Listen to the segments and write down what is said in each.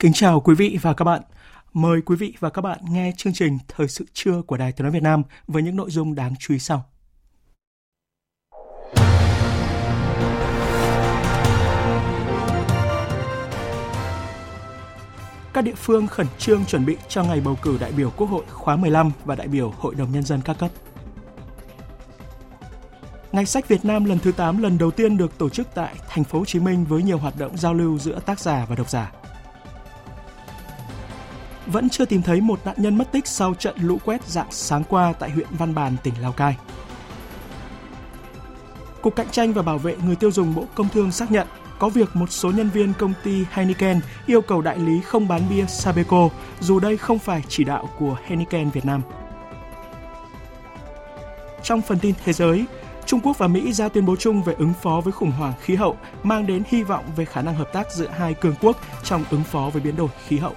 Kính chào quý vị và các bạn. Mời quý vị và các bạn nghe chương trình Thời sự trưa của Đài Tiếng nói Việt Nam với những nội dung đáng chú ý sau. Các địa phương khẩn trương chuẩn bị cho ngày bầu cử đại biểu Quốc hội khóa 15 và đại biểu Hội đồng Nhân dân các cấp. Ngày sách Việt Nam lần thứ 8 lần đầu tiên được tổ chức tại thành phố Hồ Chí Minh với nhiều hoạt động giao lưu giữa tác giả và độc giả vẫn chưa tìm thấy một nạn nhân mất tích sau trận lũ quét dạng sáng qua tại huyện Văn Bàn, tỉnh Lào Cai. Cục Cạnh tranh và Bảo vệ người tiêu dùng Bộ Công Thương xác nhận có việc một số nhân viên công ty Heineken yêu cầu đại lý không bán bia Sabeco, dù đây không phải chỉ đạo của Heineken Việt Nam. Trong phần tin thế giới, Trung Quốc và Mỹ ra tuyên bố chung về ứng phó với khủng hoảng khí hậu, mang đến hy vọng về khả năng hợp tác giữa hai cường quốc trong ứng phó với biến đổi khí hậu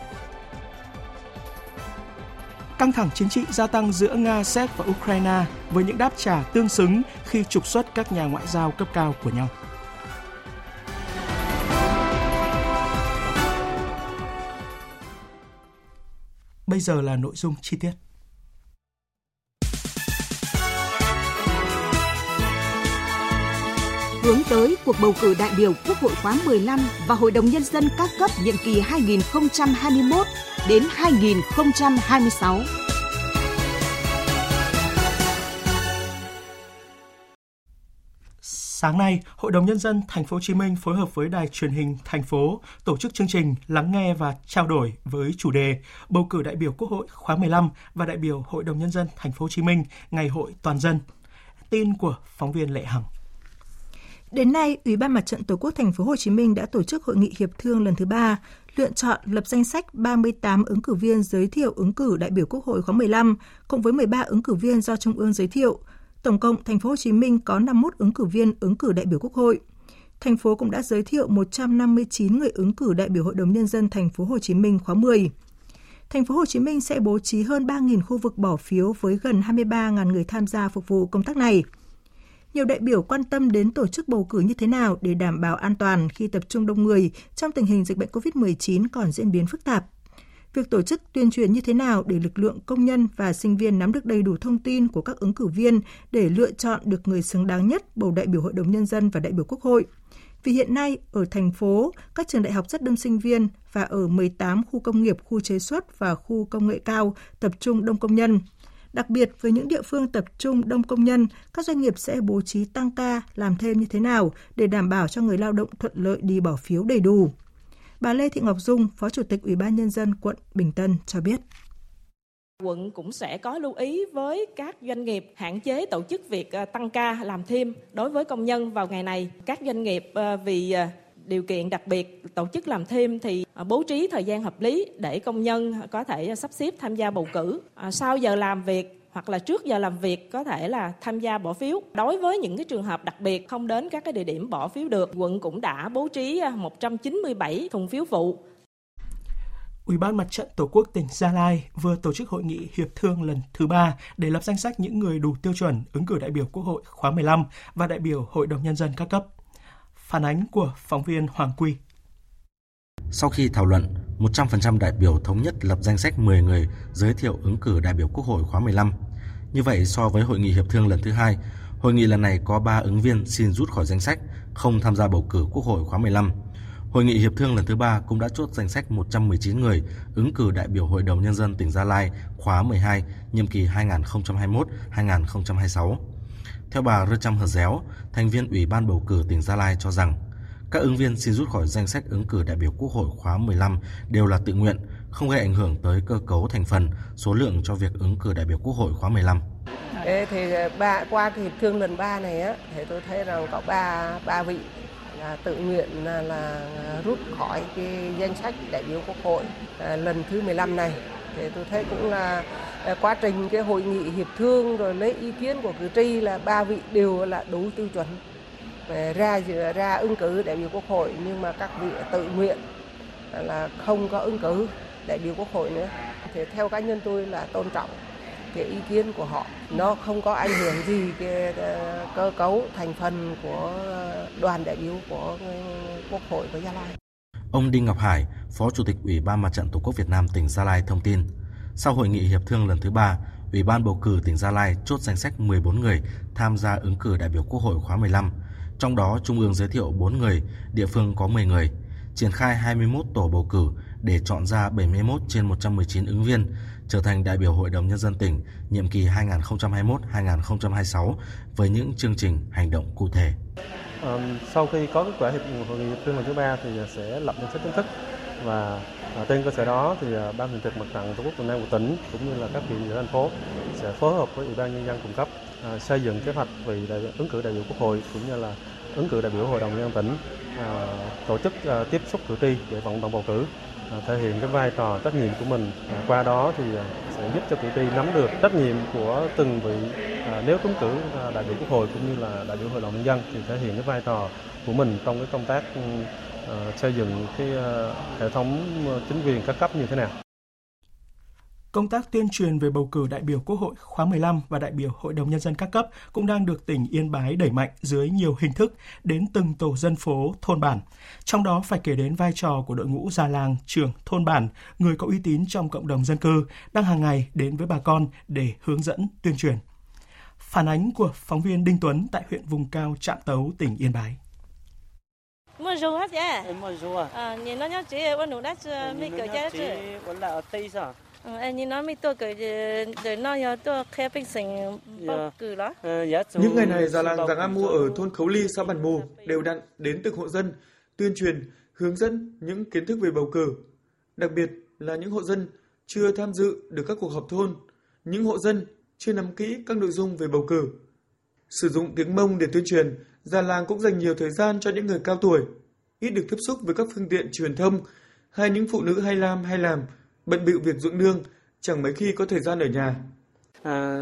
căng thẳng chính trị gia tăng giữa Nga, Séc và Ukraine với những đáp trả tương xứng khi trục xuất các nhà ngoại giao cấp cao của nhau. Bây giờ là nội dung chi tiết. hướng tới cuộc bầu cử đại biểu Quốc hội khóa 15 và Hội đồng Nhân dân các cấp nhiệm kỳ 2021 đến 2026. Sáng nay, Hội đồng nhân dân thành phố Hồ Chí Minh phối hợp với Đài truyền hình thành phố tổ chức chương trình lắng nghe và trao đổi với chủ đề bầu cử đại biểu Quốc hội khóa 15 và đại biểu Hội đồng nhân dân thành phố Hồ Chí Minh ngày hội toàn dân. Tin của phóng viên Lệ Hằng. Đến nay, Ủy ban Mặt trận Tổ quốc Thành phố Hồ Chí Minh đã tổ chức hội nghị hiệp thương lần thứ ba, lựa chọn lập danh sách 38 ứng cử viên giới thiệu ứng cử đại biểu Quốc hội khóa 15 cùng với 13 ứng cử viên do Trung ương giới thiệu. Tổng cộng Thành phố Hồ Chí Minh có 51 ứng cử viên ứng cử đại biểu Quốc hội. Thành phố cũng đã giới thiệu 159 người ứng cử đại biểu Hội đồng nhân dân Thành phố Hồ Chí Minh khóa 10. Thành phố Hồ Chí Minh sẽ bố trí hơn 3.000 khu vực bỏ phiếu với gần 23.000 người tham gia phục vụ công tác này nhiều đại biểu quan tâm đến tổ chức bầu cử như thế nào để đảm bảo an toàn khi tập trung đông người trong tình hình dịch bệnh COVID-19 còn diễn biến phức tạp. Việc tổ chức tuyên truyền như thế nào để lực lượng công nhân và sinh viên nắm được đầy đủ thông tin của các ứng cử viên để lựa chọn được người xứng đáng nhất bầu đại biểu Hội đồng Nhân dân và đại biểu Quốc hội. Vì hiện nay, ở thành phố, các trường đại học rất đông sinh viên và ở 18 khu công nghiệp, khu chế xuất và khu công nghệ cao tập trung đông công nhân – Đặc biệt với những địa phương tập trung đông công nhân, các doanh nghiệp sẽ bố trí tăng ca, làm thêm như thế nào để đảm bảo cho người lao động thuận lợi đi bỏ phiếu đầy đủ. Bà Lê Thị Ngọc Dung, Phó Chủ tịch Ủy ban Nhân dân quận Bình Tân cho biết. Quận cũng sẽ có lưu ý với các doanh nghiệp hạn chế tổ chức việc ờ, tăng ca làm thêm đối với công nhân vào ngày này. Các doanh nghiệp ờ, vì ờ, điều kiện đặc biệt tổ chức làm thêm thì à, bố trí thời gian hợp lý để công nhân có thể sắp xếp tham gia bầu cử à, sau giờ làm việc hoặc là trước giờ làm việc có thể là tham gia bỏ phiếu. Đối với những cái trường hợp đặc biệt không đến các cái địa điểm bỏ phiếu được, quận cũng đã bố trí à, 197 thùng phiếu phụ. Ủy ban Mặt trận Tổ quốc tỉnh Gia Lai vừa tổ chức hội nghị hiệp thương lần thứ ba để lập danh sách những người đủ tiêu chuẩn ứng cử đại biểu Quốc hội khóa 15 và đại biểu Hội đồng Nhân dân các cấp. Phản ánh của phóng viên Hoàng Quy. Sau khi thảo luận, 100% đại biểu thống nhất lập danh sách 10 người giới thiệu ứng cử đại biểu Quốc hội khóa 15. Như vậy, so với hội nghị hiệp thương lần thứ hai, hội nghị lần này có 3 ứng viên xin rút khỏi danh sách, không tham gia bầu cử Quốc hội khóa 15. Hội nghị hiệp thương lần thứ ba cũng đã chốt danh sách 119 người ứng cử đại biểu Hội đồng Nhân dân tỉnh Gia Lai khóa 12, nhiệm kỳ 2021-2026. Theo bà Rơ Hờ Déo, thành viên Ủy ban bầu cử tỉnh Gia Lai cho rằng, Các ứng viên xin rút khỏi danh sách ứng cử đại biểu Quốc hội khóa 15 đều là tự nguyện, không gây ảnh hưởng tới cơ cấu thành phần, số lượng cho việc ứng cử đại biểu Quốc hội khóa 15. Ê, thì à, ba qua kỳ thương lần 3 này á thì tôi thấy rằng có ba ba vị là tự nguyện à, là, là rút khỏi cái danh sách đại biểu quốc hội à, lần thứ 15 này thì tôi thấy cũng là Ờ, quá trình cái hội nghị hiệp thương rồi lấy ý kiến của cử tri là ba vị đều là đủ tiêu chuẩn ra ra ứng cử đại biểu quốc hội. Nhưng mà các vị tự nguyện là không có ứng cử đại biểu quốc hội nữa. Thì theo cá nhân tôi là tôn trọng cái ý kiến của họ. Nó không có ảnh hưởng gì cái ờ, cơ cấu thành phần của đoàn đại biểu của ờ, quốc hội của Gia Lai. Ông Đinh Ngọc Hải, Phó Chủ tịch Ủy ban Mặt trận Tổ quốc Việt Nam tỉnh Gia Lai thông tin, sau hội nghị hiệp thương lần thứ ba, Ủy ban bầu cử tỉnh Gia Lai chốt danh sách 14 người tham gia ứng cử đại biểu Quốc hội khóa 15, trong đó Trung ương giới thiệu 4 người, địa phương có 10 người, triển khai 21 tổ bầu cử để chọn ra 71 trên 119 ứng viên trở thành đại biểu Hội đồng Nhân dân tỉnh nhiệm kỳ 2021-2026 với những chương trình hành động cụ thể. À, sau khi có kết quả hiệp hội nghị hiệp thương lần thứ ba thì sẽ lập danh sách chính thức và à, trên cơ sở đó thì à, ban thường trực mặt trận tổ quốc việt nam của tỉnh cũng như là các huyện và thành phố sẽ phối hợp với ủy ban nhân dân cung cấp à, xây dựng kế hoạch về đại, ứng cử đại biểu quốc hội cũng như là ứng cử đại biểu hội đồng nhân dân tỉnh à, tổ chức à, tiếp xúc cử tri để vận động bầu cử À, thể hiện cái vai trò trách nhiệm của mình. À, qua đó thì à, sẽ giúp cho cử tri nắm được trách nhiệm của từng vị à, nếu trúng cử à, đại biểu quốc hội cũng như là đại biểu hội đồng nhân dân thì thể hiện cái vai trò của mình trong cái công tác ừ, Ờ, xây dựng cái ờ, hệ thống ờ, chính quyền các cấp như thế nào. Công tác tuyên truyền về bầu cử đại biểu Quốc hội khóa 15 và đại biểu Hội đồng Nhân dân các cấp cũng đang được tỉnh Yên Bái đẩy mạnh dưới nhiều hình thức đến từng tổ dân phố, thôn bản. Trong đó phải kể đến vai trò của đội ngũ già làng, trưởng, thôn bản, người có uy tín trong cộng đồng dân cư, đang hàng ngày đến với bà con để hướng dẫn, tuyên truyền. Phản ánh của phóng viên Đinh Tuấn tại huyện vùng cao Trạm Tấu, tỉnh Yên Bái. Rau hết vậy? Mua rau à? À, nhìn nó nhớ chị, ôn đủ đất, mấy kiểu giá chị. Ôn là ở Tây sao? anh nhìn nói mi tôi cái đời nó giờ tôi khe bình sinh bầu cử đó. Những ngày này già làng Giàng A Mua ở thôn Khấu Ly, xã Bản Mù đều đặn đến từng hộ dân tuyên truyền, hướng dẫn những kiến thức về bầu cử. Đặc biệt là những hộ dân chưa tham dự được các cuộc họp thôn, những hộ dân chưa nắm kỹ các nội dung về bầu cử. Sử dụng tiếng Mông để tuyên truyền, già làng cũng dành nhiều thời gian cho những người cao tuổi, ít được tiếp xúc với các phương tiện truyền thông hay những phụ nữ hay làm hay làm bận bịu việc dưỡng nương, chẳng mấy khi có thời gian ở nhà. À,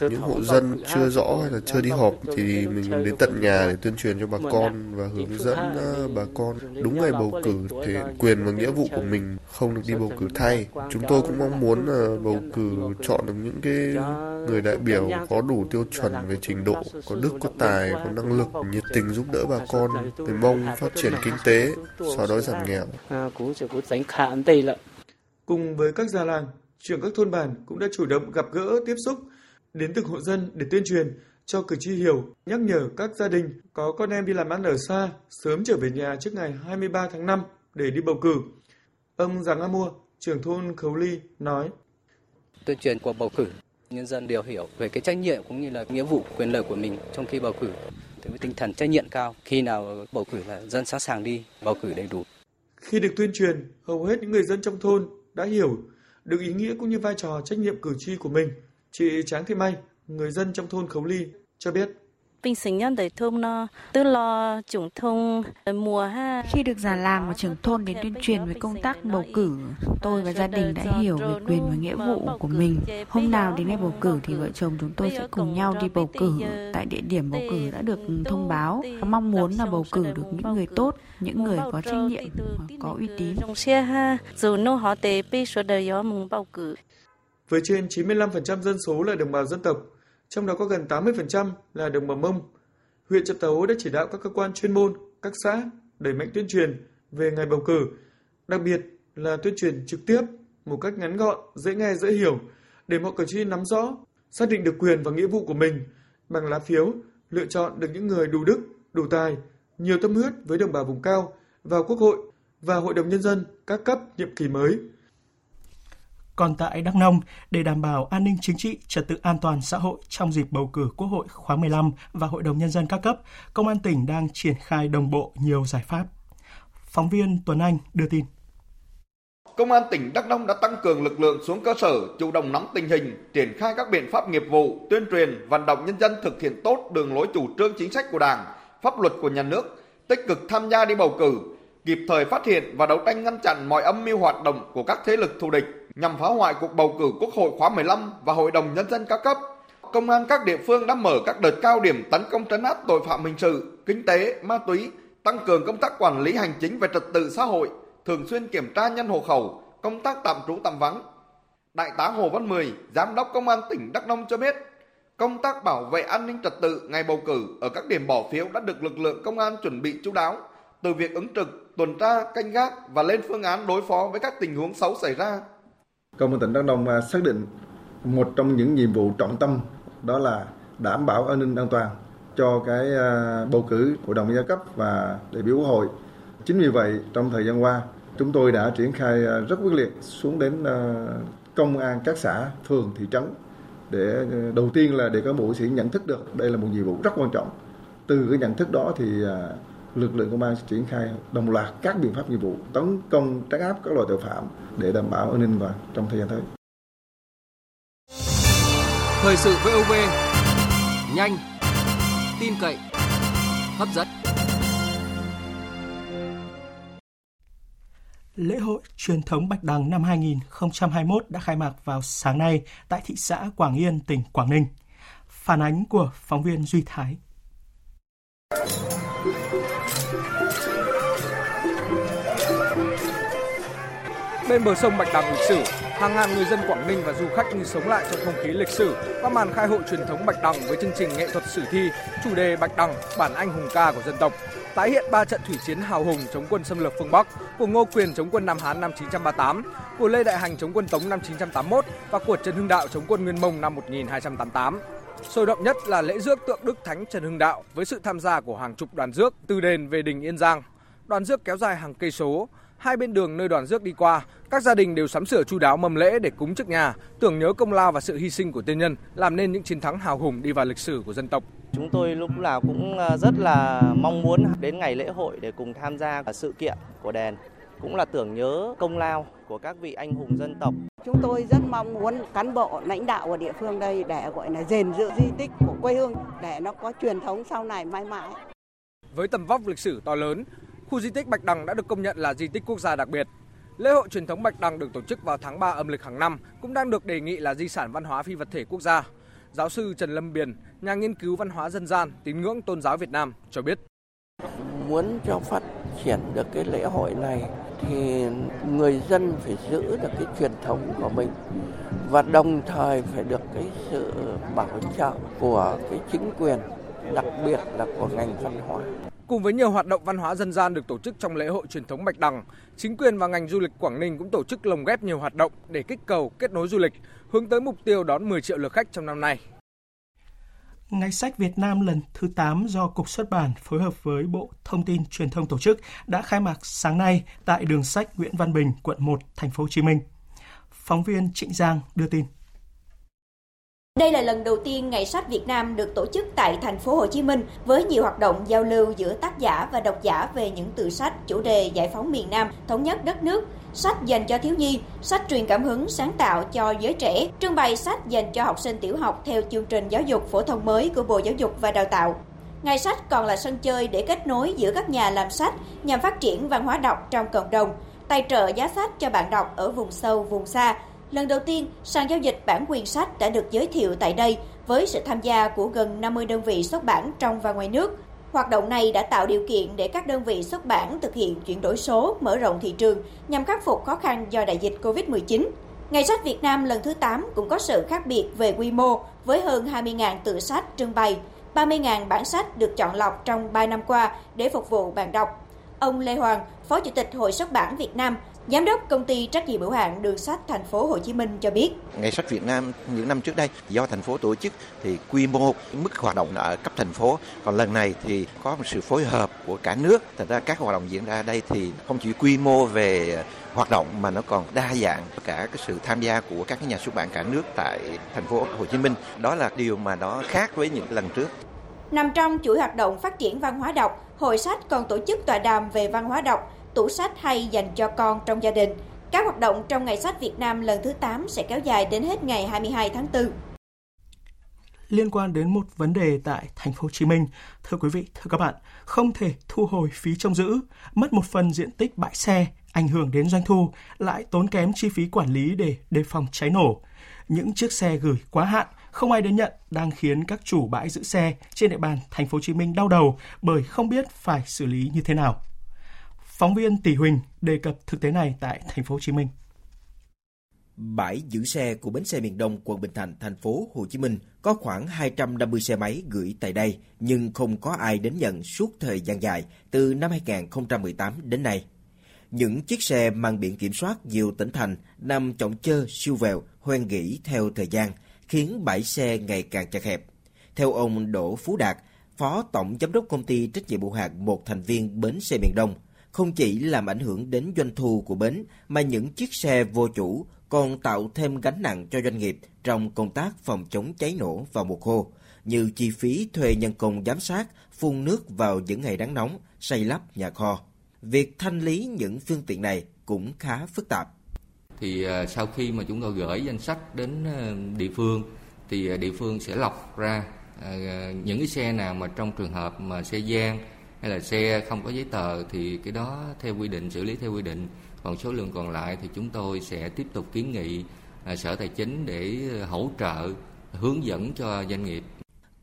những hộ dân chưa rõ hay là chưa đi họp thì mình đến tận nhà để tuyên truyền cho bà con và hướng dẫn bà con đúng ngày bầu cử thể quyền và nghĩa vụ của mình không được đi bầu cử thay. Chúng tôi cũng mong muốn là bầu cử chọn được những cái người đại biểu có đủ tiêu chuẩn về trình độ, có đức, có tài, có năng lực, nhiệt tình giúp đỡ bà con, để mong phát triển kinh tế, xóa đói giảm nghèo. Cùng với các già làng, trưởng các thôn bản cũng đã chủ động gặp gỡ, tiếp xúc, đến từng hộ dân để tuyên truyền cho cử tri hiểu, nhắc nhở các gia đình có con em đi làm ăn ở xa sớm trở về nhà trước ngày 23 tháng 5 để đi bầu cử. Ông Giàng A Mua, trưởng thôn Khấu Ly nói: Tuyên truyền cuộc bầu cử, nhân dân đều hiểu về cái trách nhiệm cũng như là nghĩa vụ quyền lợi của mình trong khi bầu cử. Với tinh thần trách nhiệm cao, khi nào bầu cử là dân sẵn sàng đi bầu cử đầy đủ. Khi được tuyên truyền, hầu hết những người dân trong thôn đã hiểu được ý nghĩa cũng như vai trò trách nhiệm cử tri của mình. Chị Tráng Thị May, người dân trong thôn Khấu Ly cho biết. Bình sinh nhân đời thôn nó tư lo chủng thông mùa ha. Khi được già làng và trưởng thôn đến tuyên truyền về công tác bầu cử, tôi và gia đình đã hiểu về quyền và nghĩa vụ của mình. Hôm nào đến ngày bầu cử thì vợ chồng chúng tôi sẽ cùng nhau đi bầu cử tại địa điểm bầu cử đã được thông báo. Mong muốn là bầu cử được những người tốt, những người có trách nhiệm, có uy tín. Dù nô họ tề bi số đời gió mừng bầu cử. Với trên 95% dân số là đồng bào dân tộc, trong đó có gần 80% là đồng bào Mông. Huyện Trạm Tấu đã chỉ đạo các cơ quan chuyên môn, các xã đẩy mạnh tuyên truyền về ngày bầu cử, đặc biệt là tuyên truyền trực tiếp một cách ngắn gọn, dễ nghe, dễ hiểu để mọi cử tri nắm rõ, xác định được quyền và nghĩa vụ của mình bằng lá phiếu, lựa chọn được những người đủ đức, đủ tài, nhiều tâm huyết với đồng bào vùng cao vào Quốc hội và Hội đồng Nhân dân các cấp nhiệm kỳ mới. Còn tại Đắk Nông, để đảm bảo an ninh chính trị, trật tự an toàn xã hội trong dịp bầu cử Quốc hội khóa 15 và Hội đồng Nhân dân các cấp, Công an tỉnh đang triển khai đồng bộ nhiều giải pháp. Phóng viên Tuấn Anh đưa tin. Công an tỉnh Đắk Nông đã tăng cường lực lượng xuống cơ sở, chủ động nắm tình hình, triển khai các biện pháp nghiệp vụ, tuyên truyền, vận động nhân dân thực hiện tốt đường lối chủ trương chính sách của Đảng, pháp luật của nhà nước, tích cực tham gia đi bầu cử, kịp thời phát hiện và đấu tranh ngăn chặn mọi âm mưu hoạt động của các thế lực thù địch nhằm phá hoại cuộc bầu cử Quốc hội khóa 15 và Hội đồng Nhân dân các cấp. Công an các địa phương đã mở các đợt cao điểm tấn công trấn áp tội phạm hình sự, kinh tế, ma túy, tăng cường công tác quản lý hành chính về trật tự xã hội, thường xuyên kiểm tra nhân hộ khẩu, công tác tạm trú tạm vắng. Đại tá Hồ Văn Mười, Giám đốc Công an tỉnh Đắk Nông cho biết, công tác bảo vệ an ninh trật tự ngày bầu cử ở các điểm bỏ phiếu đã được lực lượng công an chuẩn bị chú đáo, từ việc ứng trực, tuần tra, canh gác và lên phương án đối phó với các tình huống xấu xảy ra. Công an tỉnh Đắk Nông à, xác định một trong những nhiệm vụ trọng tâm đó là đảm bảo an ninh an toàn cho cái à, bầu cử hội đồng gia cấp và đại biểu quốc hội. Chính vì vậy trong thời gian qua chúng tôi đã triển khai à, rất quyết liệt xuống đến công an các xã, phường, thị trấn để đầu tiên là để các bộ sĩ nhận thức được đây là một nhiệm vụ rất quan trọng. Từ cái nhận thức đó thì lực lượng công an sẽ triển khai đồng loạt các biện pháp nghiệp vụ tấn công trấn áp các loại tội phạm để đảm bảo an ninh và trong thời gian tới. Thời sự VOV nhanh, tin cậy, hấp dẫn. Lễ hội truyền thống Bạch Đằng năm 2021 đã khai mạc vào sáng nay tại thị xã Quảng Yên, tỉnh Quảng Ninh. Phản ánh của phóng viên Duy Thái. Bên bờ sông Bạch Đằng lịch sử, hàng ngàn người dân Quảng Ninh và du khách như sống lại trong không khí lịch sử qua màn khai hội truyền thống Bạch Đằng với chương trình nghệ thuật sử thi chủ đề Bạch Đằng, bản anh hùng ca của dân tộc, tái hiện ba trận thủy chiến hào hùng chống quân xâm lược phương Bắc của Ngô Quyền chống quân Nam Hán năm 938, của Lê Đại Hành chống quân Tống năm 981 và của Trần Hưng Đạo chống quân Nguyên Mông năm 1288. Sôi động nhất là lễ rước tượng Đức Thánh Trần Hưng Đạo với sự tham gia của hàng chục đoàn rước từ đền về đình Yên Giang. Đoàn rước kéo dài hàng cây số, hai bên đường nơi đoàn rước đi qua, các gia đình đều sắm sửa chu đáo mâm lễ để cúng trước nhà, tưởng nhớ công lao và sự hy sinh của tiên nhân, làm nên những chiến thắng hào hùng đi vào lịch sử của dân tộc. Chúng tôi lúc nào cũng ờ, rất là mong muốn đến ngày lễ hội để cùng tham gia sự kiện của đền cũng là tưởng nhớ công lao của các vị anh hùng dân tộc. Chúng tôi rất mong muốn cán bộ lãnh đạo ở địa phương đây để gọi là gìn giữ di tích của quê hương để nó có truyền thống sau này mãi mãi. Với tầm vóc lịch sử to lớn, khu di tích Bạch Đằng đã được công nhận là di tích quốc gia đặc biệt. Lễ hội truyền thống Bạch Đằng được tổ chức vào tháng 3 âm lịch hàng năm cũng đang được đề nghị là di sản văn hóa phi vật thể quốc gia. Giáo sư Trần Lâm Biền, nhà nghiên cứu văn hóa dân gian, tín ngưỡng tôn giáo Việt Nam cho biết. Muốn cho phát triển được cái lễ hội này thì người dân phải giữ được cái truyền thống của mình và đồng thời phải được cái sự bảo trợ của cái chính quyền đặc biệt là của ngành văn hóa. Cùng với nhiều hoạt động văn hóa dân gian được tổ chức trong lễ hội truyền thống Bạch Đằng, chính quyền và ngành du lịch Quảng Ninh cũng tổ chức lồng ghép nhiều hoạt động để kích cầu kết nối du lịch, hướng tới mục tiêu đón 10 triệu lượt khách trong năm nay. Ngày sách Việt Nam lần thứ 8 do Cục Xuất bản phối hợp với Bộ Thông tin Truyền thông tổ chức đã khai mạc sáng nay tại đường sách Nguyễn Văn Bình, quận 1, thành phố Hồ Chí Minh. Phóng viên Trịnh Giang đưa tin. Đây là lần đầu tiên Ngày sách Việt Nam được tổ chức tại thành phố Hồ Chí Minh với nhiều hoạt động giao lưu giữa tác giả và độc giả về những tự sách chủ đề giải phóng miền Nam, thống nhất đất nước, sách dành cho thiếu nhi, sách truyền cảm hứng sáng tạo cho giới trẻ, trưng bày sách dành cho học sinh tiểu học theo chương trình giáo dục phổ thông mới của Bộ Giáo dục và Đào tạo. Ngày sách còn là sân chơi để kết nối giữa các nhà làm sách nhằm phát triển văn hóa đọc trong cộng đồng, tài trợ giá sách cho bạn đọc ở vùng sâu, vùng xa. Lần đầu tiên, sàn giao dịch bản quyền sách đã được giới thiệu tại đây với sự tham gia của gần 50 đơn vị xuất bản trong và ngoài nước, Hoạt động này đã tạo điều kiện để các đơn vị xuất bản thực hiện chuyển đổi số, mở rộng thị trường nhằm khắc phục khó khăn do đại dịch Covid-19. Ngày sách Việt Nam lần thứ 8 cũng có sự khác biệt về quy mô với hơn 20.000 tựa sách trưng bày, 30.000 bản sách được chọn lọc trong 3 năm qua để phục vụ bạn đọc. Ông Lê Hoàng, Phó Chủ tịch Hội xuất bản Việt Nam, Giám đốc công ty trách nhiệm hữu hạn đường sắt thành phố Hồ Chí Minh cho biết. Ngày sách Việt Nam những năm trước đây do thành phố tổ chức thì quy mô mức hoạt động ở cấp thành phố, còn lần này thì có một sự phối hợp của cả nước. Thành ra các hoạt động diễn ra đây thì không chỉ quy mô về hoạt động mà nó còn đa dạng cả cái sự tham gia của các nhà xuất bản cả nước tại thành phố Hồ Chí Minh. Đó là điều mà nó khác với những lần trước. Nằm trong chuỗi hoạt động phát triển văn hóa đọc, Hội sách còn tổ chức tọa đàm về văn hóa đọc, tủ sách hay dành cho con trong gia đình. Các hoạt động trong Ngày sách Việt Nam lần thứ 8 sẽ kéo dài đến hết ngày 22 tháng 4 liên quan đến một vấn đề tại thành phố Hồ Chí Minh. Thưa quý vị, thưa các bạn, không thể thu hồi phí trông giữ, mất một phần diện tích bãi xe, ảnh hưởng đến doanh thu, lại tốn kém chi phí quản lý để đề phòng cháy nổ. Những chiếc xe gửi quá hạn, không ai đến nhận đang khiến các chủ bãi giữ xe trên địa bàn thành phố Hồ Chí Minh đau đầu bởi không biết phải xử lý như thế nào. Phóng viên Tỷ Huỳnh đề cập thực tế này tại thành phố Hồ Chí Minh. Bãi giữ xe của bến xe miền Đông quận Bình Thạnh, thành phố Hồ Chí Minh có khoảng 250 xe máy gửi tại đây nhưng không có ai đến nhận suốt thời gian dài từ năm 2018 đến nay. Những chiếc xe mang biển kiểm soát nhiều tỉnh thành nằm trọng chơ siêu vẹo, hoen gỉ theo thời gian, khiến bãi xe ngày càng chật hẹp. Theo ông Đỗ Phú Đạt, Phó Tổng Giám đốc Công ty Trách nhiệm hữu hạn một thành viên Bến xe miền Đông, không chỉ làm ảnh hưởng đến doanh thu của bến mà những chiếc xe vô chủ còn tạo thêm gánh nặng cho doanh nghiệp trong công tác phòng chống cháy nổ vào mùa khô, như chi phí thuê nhân công giám sát, phun nước vào những ngày nắng nóng, xây lắp nhà kho. Việc thanh lý những phương tiện này cũng khá phức tạp. Thì à, sau khi mà chúng tôi gửi danh sách đến à, địa phương thì à, địa phương sẽ lọc ra những cái xe nào mà trong trường hợp mà xe gian hay là xe không có giấy tờ thì cái đó theo quy định xử lý theo quy định. Còn số lượng còn lại thì chúng tôi sẽ tiếp tục kiến nghị à, sở tài chính để hỗ trợ hướng dẫn cho doanh nghiệp.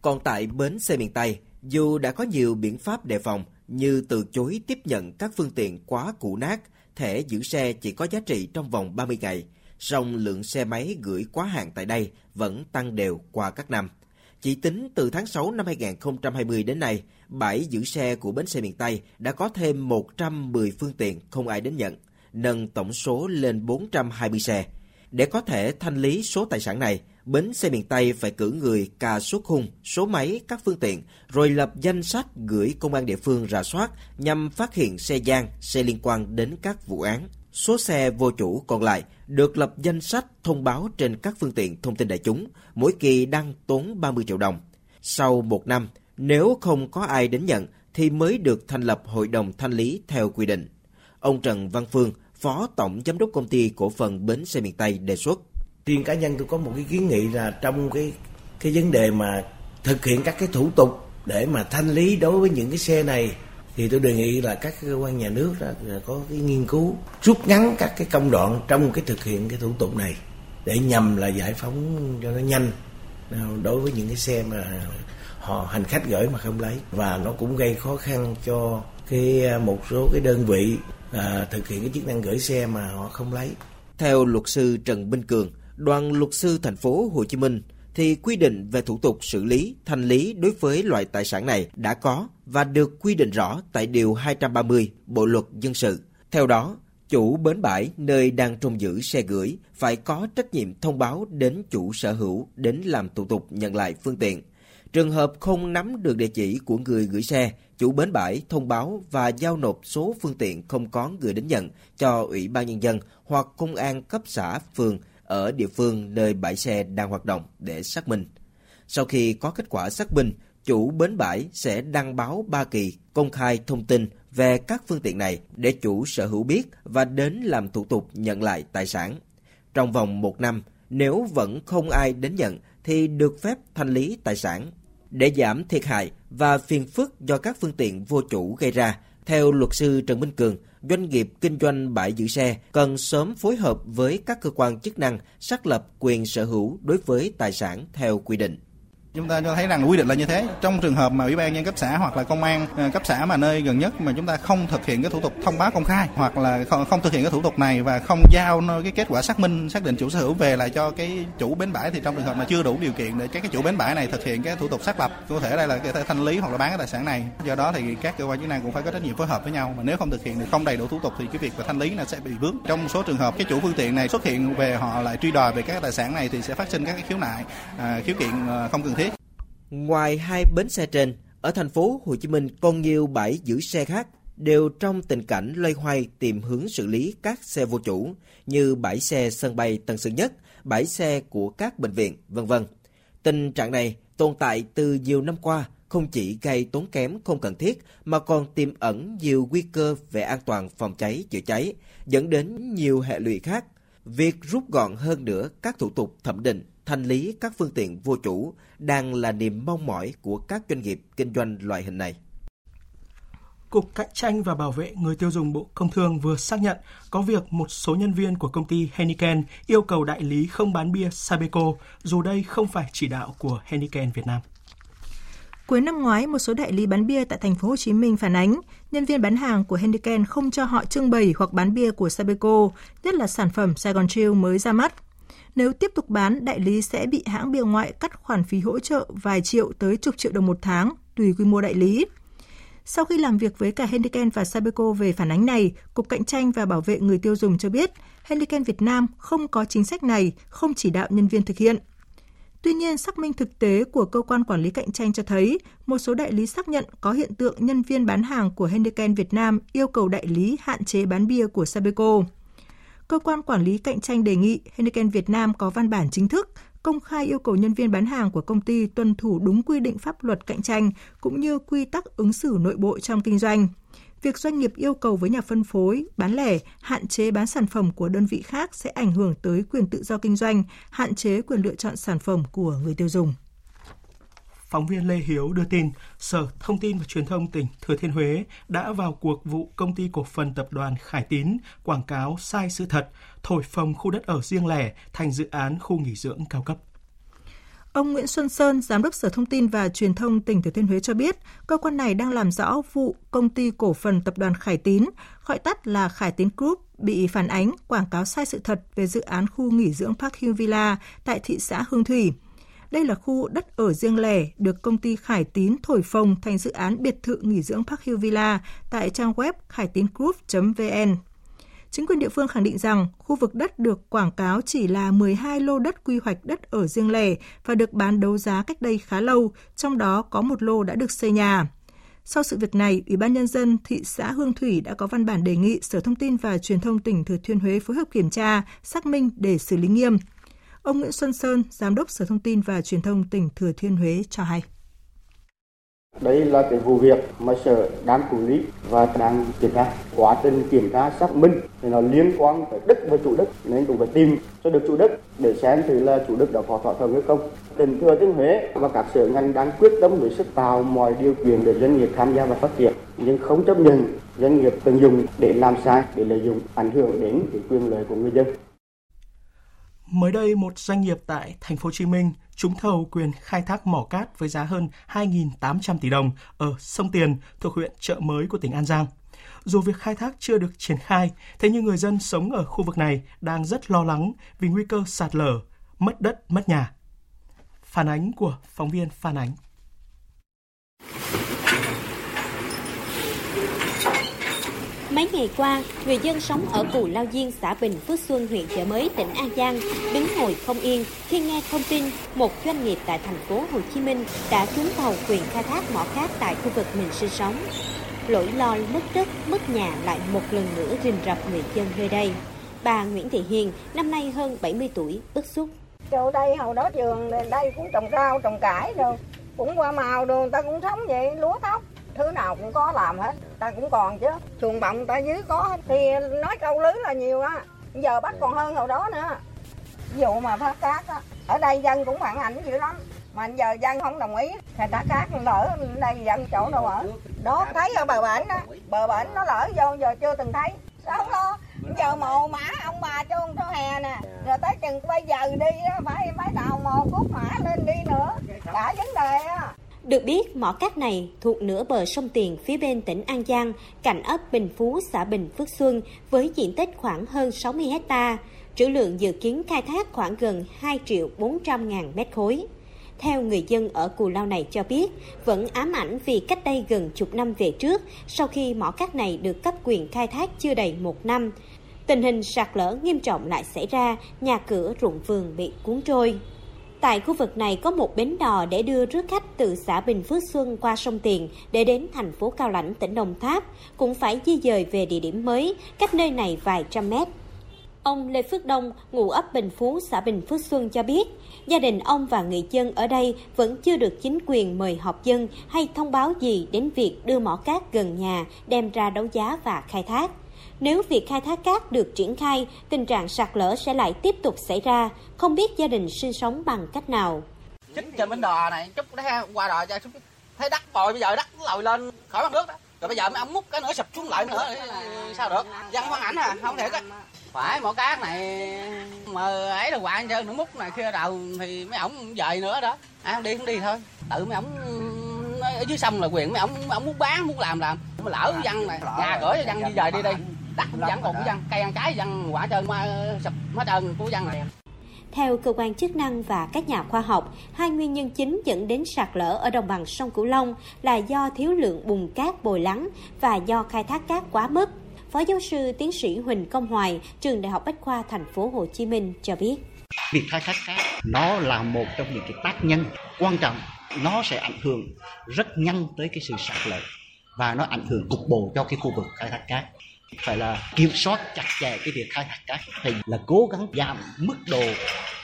Còn tại bến xe miền Tây dù đã có nhiều biện pháp đề phòng như từ chối tiếp nhận các phương tiện quá cũ nát thẻ giữ xe chỉ có giá trị trong vòng 30 ngày song lượng xe máy gửi quá hạn tại đây vẫn tăng đều qua các năm chỉ tính từ tháng 6 năm 2020 đến nay, bãi giữ xe của bến xe miền Tây đã có thêm 110 phương tiện không ai đến nhận, nâng tổng số lên 420 xe. Để có thể thanh lý số tài sản này, bến xe miền Tây phải cử người cà số khung, số máy, các phương tiện, rồi lập danh sách gửi công an địa phương rà soát nhằm phát hiện xe gian, xe liên quan đến các vụ án. Số xe vô chủ còn lại được lập danh sách thông báo trên các phương tiện thông tin đại chúng, mỗi kỳ đăng tốn 30 triệu đồng. Sau một năm, nếu không có ai đến nhận thì mới được thành lập hội đồng thanh lý theo quy định. Ông Trần Văn Phương, Phó Tổng Giám đốc Công ty Cổ phần Bến xe miền Tây đề xuất. Riêng cá nhân tôi có một cái kiến nghị là trong cái cái vấn đề mà thực hiện các cái thủ tục để mà thanh lý đối với những cái xe này thì tôi đề nghị là các cơ quan nhà nước đó có cái nghiên cứu rút ngắn các cái công đoạn trong cái thực hiện cái thủ tục này để nhằm là giải phóng cho nó nhanh ờ, đối với những cái xe mà họ hành khách gửi mà không lấy và nó cũng gây khó khăn cho cái ờ, một số cái đơn vị à, thực hiện cái chức năng gửi xe mà họ không lấy. Theo luật sư Trần Minh Cường, đoàn luật sư thành phố Hồ Chí Minh thì quy định về thủ tục xử lý, thanh lý đối với loại tài sản này đã có và được quy định rõ tại Điều 230 Bộ Luật Dân sự. Theo đó, chủ bến bãi nơi đang trông giữ xe gửi phải có trách nhiệm thông báo đến chủ sở hữu đến làm thủ tục nhận lại phương tiện. Trường hợp không nắm được địa chỉ của người gửi xe, chủ bến bãi thông báo và giao nộp số phương tiện không có người đến nhận cho Ủy ban Nhân dân hoặc công an cấp xã, phường ở địa phương nơi bãi xe đang hoạt động để xác minh. Sau khi có kết quả xác minh, chủ bến bãi sẽ đăng báo ba kỳ công khai thông tin về các phương tiện này để chủ sở hữu biết và đến làm thủ tục nhận lại tài sản. Trong vòng một năm, nếu vẫn không ai đến nhận thì được phép thanh lý tài sản. Để giảm thiệt hại và phiền phức do các phương tiện vô chủ gây ra, theo luật sư Trần Minh Cường, doanh nghiệp kinh doanh bãi giữ xe cần sớm phối hợp với các cơ quan chức năng xác lập quyền sở hữu đối với tài sản theo quy định. Chúng ta cho thấy rằng quy định là như thế. Trong trường hợp mà ủy ban nhân cấp xã hoặc là công an ờ, cấp xã mà nơi gần nhất mà chúng ta không thực hiện cái thủ tục thông báo công khai hoặc là không, không thực hiện cái thủ tục này và không giao cái kết quả xác minh xác định chủ sở hữu về lại cho cái chủ bến bãi thì trong trường hợp mà chưa đủ điều kiện để các cái chủ bến bãi này thực hiện cái thủ tục xác lập có thể đây là cái thể thanh lý hoặc là bán cái tài sản này. Do đó thì các cơ quan chức năng cũng phải có trách nhiệm phối hợp với nhau mà nếu không thực hiện thì không đầy đủ thủ tục thì cái việc và thanh lý nó sẽ bị vướng. Trong một số trường hợp cái chủ phương tiện này xuất hiện về họ lại truy đòi về các tài sản này thì sẽ phát sinh các cái khiếu nại, à, khiếu kiện ờ, không cần thiết. Ngoài hai bến xe trên, ở thành phố Hồ Chí Minh còn nhiều bãi giữ xe khác đều trong tình cảnh loay hoay tìm hướng xử lý các xe vô chủ như bãi xe sân bay Tân Sơn Nhất, bãi xe của các bệnh viện, vân vân. Tình trạng này tồn tại từ nhiều năm qua không chỉ gây tốn kém không cần thiết mà còn tiềm ẩn nhiều nguy cơ về an toàn phòng cháy chữa cháy, dẫn đến nhiều hệ lụy khác. Việc rút gọn hơn nữa các thủ tục thẩm định, thanh lý các phương tiện vô chủ đang là niềm mong mỏi của các doanh nghiệp kinh doanh loại hình này. Cục Cạnh tranh và Bảo vệ người tiêu dùng Bộ Công Thương vừa xác nhận có việc một số nhân viên của công ty Heineken yêu cầu đại lý không bán bia Sabeco, dù đây không phải chỉ đạo của Heineken Việt Nam. Cuối năm ngoái, một số đại lý bán bia tại thành phố Hồ Chí Minh phản ánh, nhân viên bán hàng của Heineken không cho họ trưng bày hoặc bán bia của Sabeco, nhất là sản phẩm Saigon Chill mới ra mắt. Nếu tiếp tục bán, đại lý sẽ bị hãng bia ngoại cắt khoản phí hỗ trợ vài triệu tới chục triệu đồng một tháng, tùy quy mô đại lý. Sau khi làm việc với cả Heineken và Sabeco về phản ánh này, Cục Cạnh tranh và Bảo vệ người tiêu dùng cho biết Heineken Việt Nam không có chính sách này, không chỉ đạo nhân viên thực hiện. Tuy nhiên, xác minh thực tế của cơ quan quản lý cạnh tranh cho thấy một số đại lý xác nhận có hiện tượng nhân viên bán hàng của Heineken Việt Nam yêu cầu đại lý hạn chế bán bia của Sabeco. Cơ quan quản lý cạnh tranh đề nghị Heineken Việt Nam có văn bản chính thức công khai yêu cầu nhân viên bán hàng của công ty tuân thủ đúng quy định pháp luật cạnh tranh cũng như quy tắc ứng xử nội bộ trong kinh doanh. Việc doanh nghiệp yêu cầu với nhà phân phối, bán lẻ hạn chế bán sản phẩm của đơn vị khác sẽ ảnh hưởng tới quyền tự do kinh doanh, hạn chế quyền lựa chọn sản phẩm của người tiêu dùng. Phóng viên Lê Hiếu đưa tin, Sở Thông tin và Truyền thông tỉnh Thừa Thiên Huế đã vào cuộc vụ công ty cổ phần tập đoàn Khải Tín quảng cáo sai sự thật, thổi phồng khu đất ở riêng lẻ thành dự án khu nghỉ dưỡng cao cấp. Ông Nguyễn Xuân Sơn, Giám đốc Sở Thông tin và Truyền thông tỉnh Thừa Thiên Huế cho biết, cơ quan này đang làm rõ vụ công ty cổ phần tập đoàn Khải Tín, gọi tắt là Khải Tín Group, bị phản ánh quảng cáo sai sự thật về dự án khu nghỉ dưỡng Park Hill Villa tại thị xã Hương Thủy. Đây là khu đất ở riêng lẻ được công ty Khải Tín thổi phồng thành dự án biệt thự nghỉ dưỡng Park Hill Villa tại trang web khải tín group.vn. Chính quyền địa phương khẳng định rằng khu vực đất được quảng cáo chỉ là 12 lô đất quy hoạch đất ở riêng lẻ và được bán đấu giá cách đây khá lâu, trong đó có một lô đã được xây nhà. Sau sự việc này, Ủy ban Nhân dân thị xã Hương Thủy đã có văn bản đề nghị Sở Thông tin và Truyền thông tỉnh Thừa Thiên Huế phối hợp kiểm tra, xác minh để xử lý nghiêm. Ông Nguyễn Xuân Sơn, Giám đốc Sở Thông tin và Truyền thông tỉnh Thừa Thiên Huế cho hay. Đây là cái vụ việc mà Sở đang quản lý và đang kiểm tra. Quá trình kiểm tra xác minh thì nó liên quan tới đất và chủ đất nên cũng phải tìm cho được chủ đất để xem thì là chủ đất đã có thỏa thuận hay không. Tỉnh Thừa Thiên Huế và các sở ngành đang quyết tâm với sức tạo mọi điều kiện để doanh nghiệp tham gia và phát triển nhưng không chấp nhận doanh nghiệp tận dụng để làm sai để lợi dụng ảnh hưởng đến quyền lợi của người dân. Mới đây, một doanh nghiệp tại thành phố Hồ Chí Minh trúng thầu quyền khai thác mỏ cát với giá hơn 2.800 tỷ đồng ở sông Tiền thuộc huyện Chợ Mới của tỉnh An Giang. Dù việc khai thác chưa được triển khai, thế nhưng người dân sống ở khu vực này đang rất lo lắng vì nguy cơ sạt lở, mất đất, mất nhà. Phản ánh của phóng viên Phan Ánh. Mấy ngày qua, người dân sống ở Cù Lao Diên, xã Bình Phước Xuân, huyện Chợ Mới, tỉnh An Giang đứng ngồi không yên khi nghe thông tin một doanh nghiệp tại thành phố Hồ Chí Minh đã trúng thầu quyền khai thác mỏ cát tại khu vực mình sinh sống. Lỗi lo mất đất, mất nhà lại một lần nữa rình rập người dân nơi đây. Bà Nguyễn Thị Hiền, năm nay hơn 70 tuổi, bức xúc. Chỗ đây hầu đó trường đây cũng trồng rau, trồng cải rồi, cũng qua màu đường ta cũng sống vậy, lúa thóc thứ nào cũng có làm hết, ta cũng còn chứ. Chuồng bọng ta dưới có hết. Thì nói câu lưới là nhiều á. Giờ bắt còn hơn hồi đó nữa. Vụ mà phát cát á, ở đây dân cũng phản ảnh dữ lắm. Mà giờ dân không đồng ý, thì ta cát lỡ đây dân chỗ đâu ở. Đó, thấy ở bờ bển đó bờ bển nó lỡ vô, giờ chưa từng thấy. Sao không lo? Giờ mồ mã ông bà cho ông cho hè nè. Rồi tới chừng bây giờ đi phải phải đào mồ cốt mã lên đi nữa. Cả vấn đề á. Được biết, mỏ cát này thuộc nửa bờ sông Tiền phía bên tỉnh An Giang, cạnh ấp Bình Phú, xã Bình Phước Xuân, với diện tích khoảng hơn 60 hecta. Trữ lượng dự kiến khai thác khoảng gần 2 triệu 400 ngàn mét khối. Theo người dân ở Cù Lao này cho biết, vẫn ám ảnh vì cách đây gần chục năm về trước, sau khi mỏ cát này được cấp quyền khai thác chưa đầy một năm, tình hình sạt lở nghiêm trọng lại xảy ra, nhà cửa ruộng vườn bị cuốn trôi. Tại khu vực này có một bến đò để đưa rước khách từ xã Bình Phước Xuân qua sông Tiền để đến thành phố Cao Lãnh, tỉnh Đồng Tháp, cũng phải di dời về địa điểm mới, cách nơi này vài trăm mét. Ông Lê Phước Đông, ngụ ấp Bình Phú, xã Bình Phước Xuân cho biết, gia đình ông và người dân ở đây vẫn chưa được chính quyền mời họp dân hay thông báo gì đến việc đưa mỏ cát gần nhà đem ra đấu giá và khai thác. Nếu việc khai thác cát được triển khai, tình trạng sạt lở sẽ lại tiếp tục xảy ra, không biết gia đình sinh sống bằng cách nào. Chính trên bến đò này, chút qua đò cho chút thấy đất bồi bây giờ đất lồi lên khỏi mặt nước đó. Rồi bây giờ mấy ông múc cái nữa sụp xuống lại nữa sao được? Dân hoang ảnh à, không thể á. Phải mỏ cát này mà ấy là hoạn cho nó múc này kia đầu thì mấy ổng dời nữa đó. Không đi không đi thôi. Tự mấy ổng ở dưới sông là quyền mấy ổng ổng muốn bán muốn làm làm mà lỡ dân này nhà cửa cho dân đi dời đi đi đất vẫn còn của dân cây ăn trái dân quả trơn mà sụp hết trơn của dân này theo cơ quan chức năng và các nhà khoa học, hai nguyên nhân chính dẫn đến sạt lở ở đồng bằng sông Cửu Long là do thiếu lượng bùn cát bồi lắng và do khai thác cát quá mức. Phó giáo sư tiến sĩ Huỳnh Công Hoài, trường Đại học Bách khoa Thành phố Hồ Chí Minh cho biết. Việc khai thác cát nó là một trong những cái tác nhân quan trọng, nó sẽ ảnh hưởng rất nhanh tới cái sự sạt lở và nó ảnh hưởng cục bộ cho cái khu vực khai thác cát phải là kiểm soát chặt chẽ cái việc khai thác cát thì là cố gắng giảm mức độ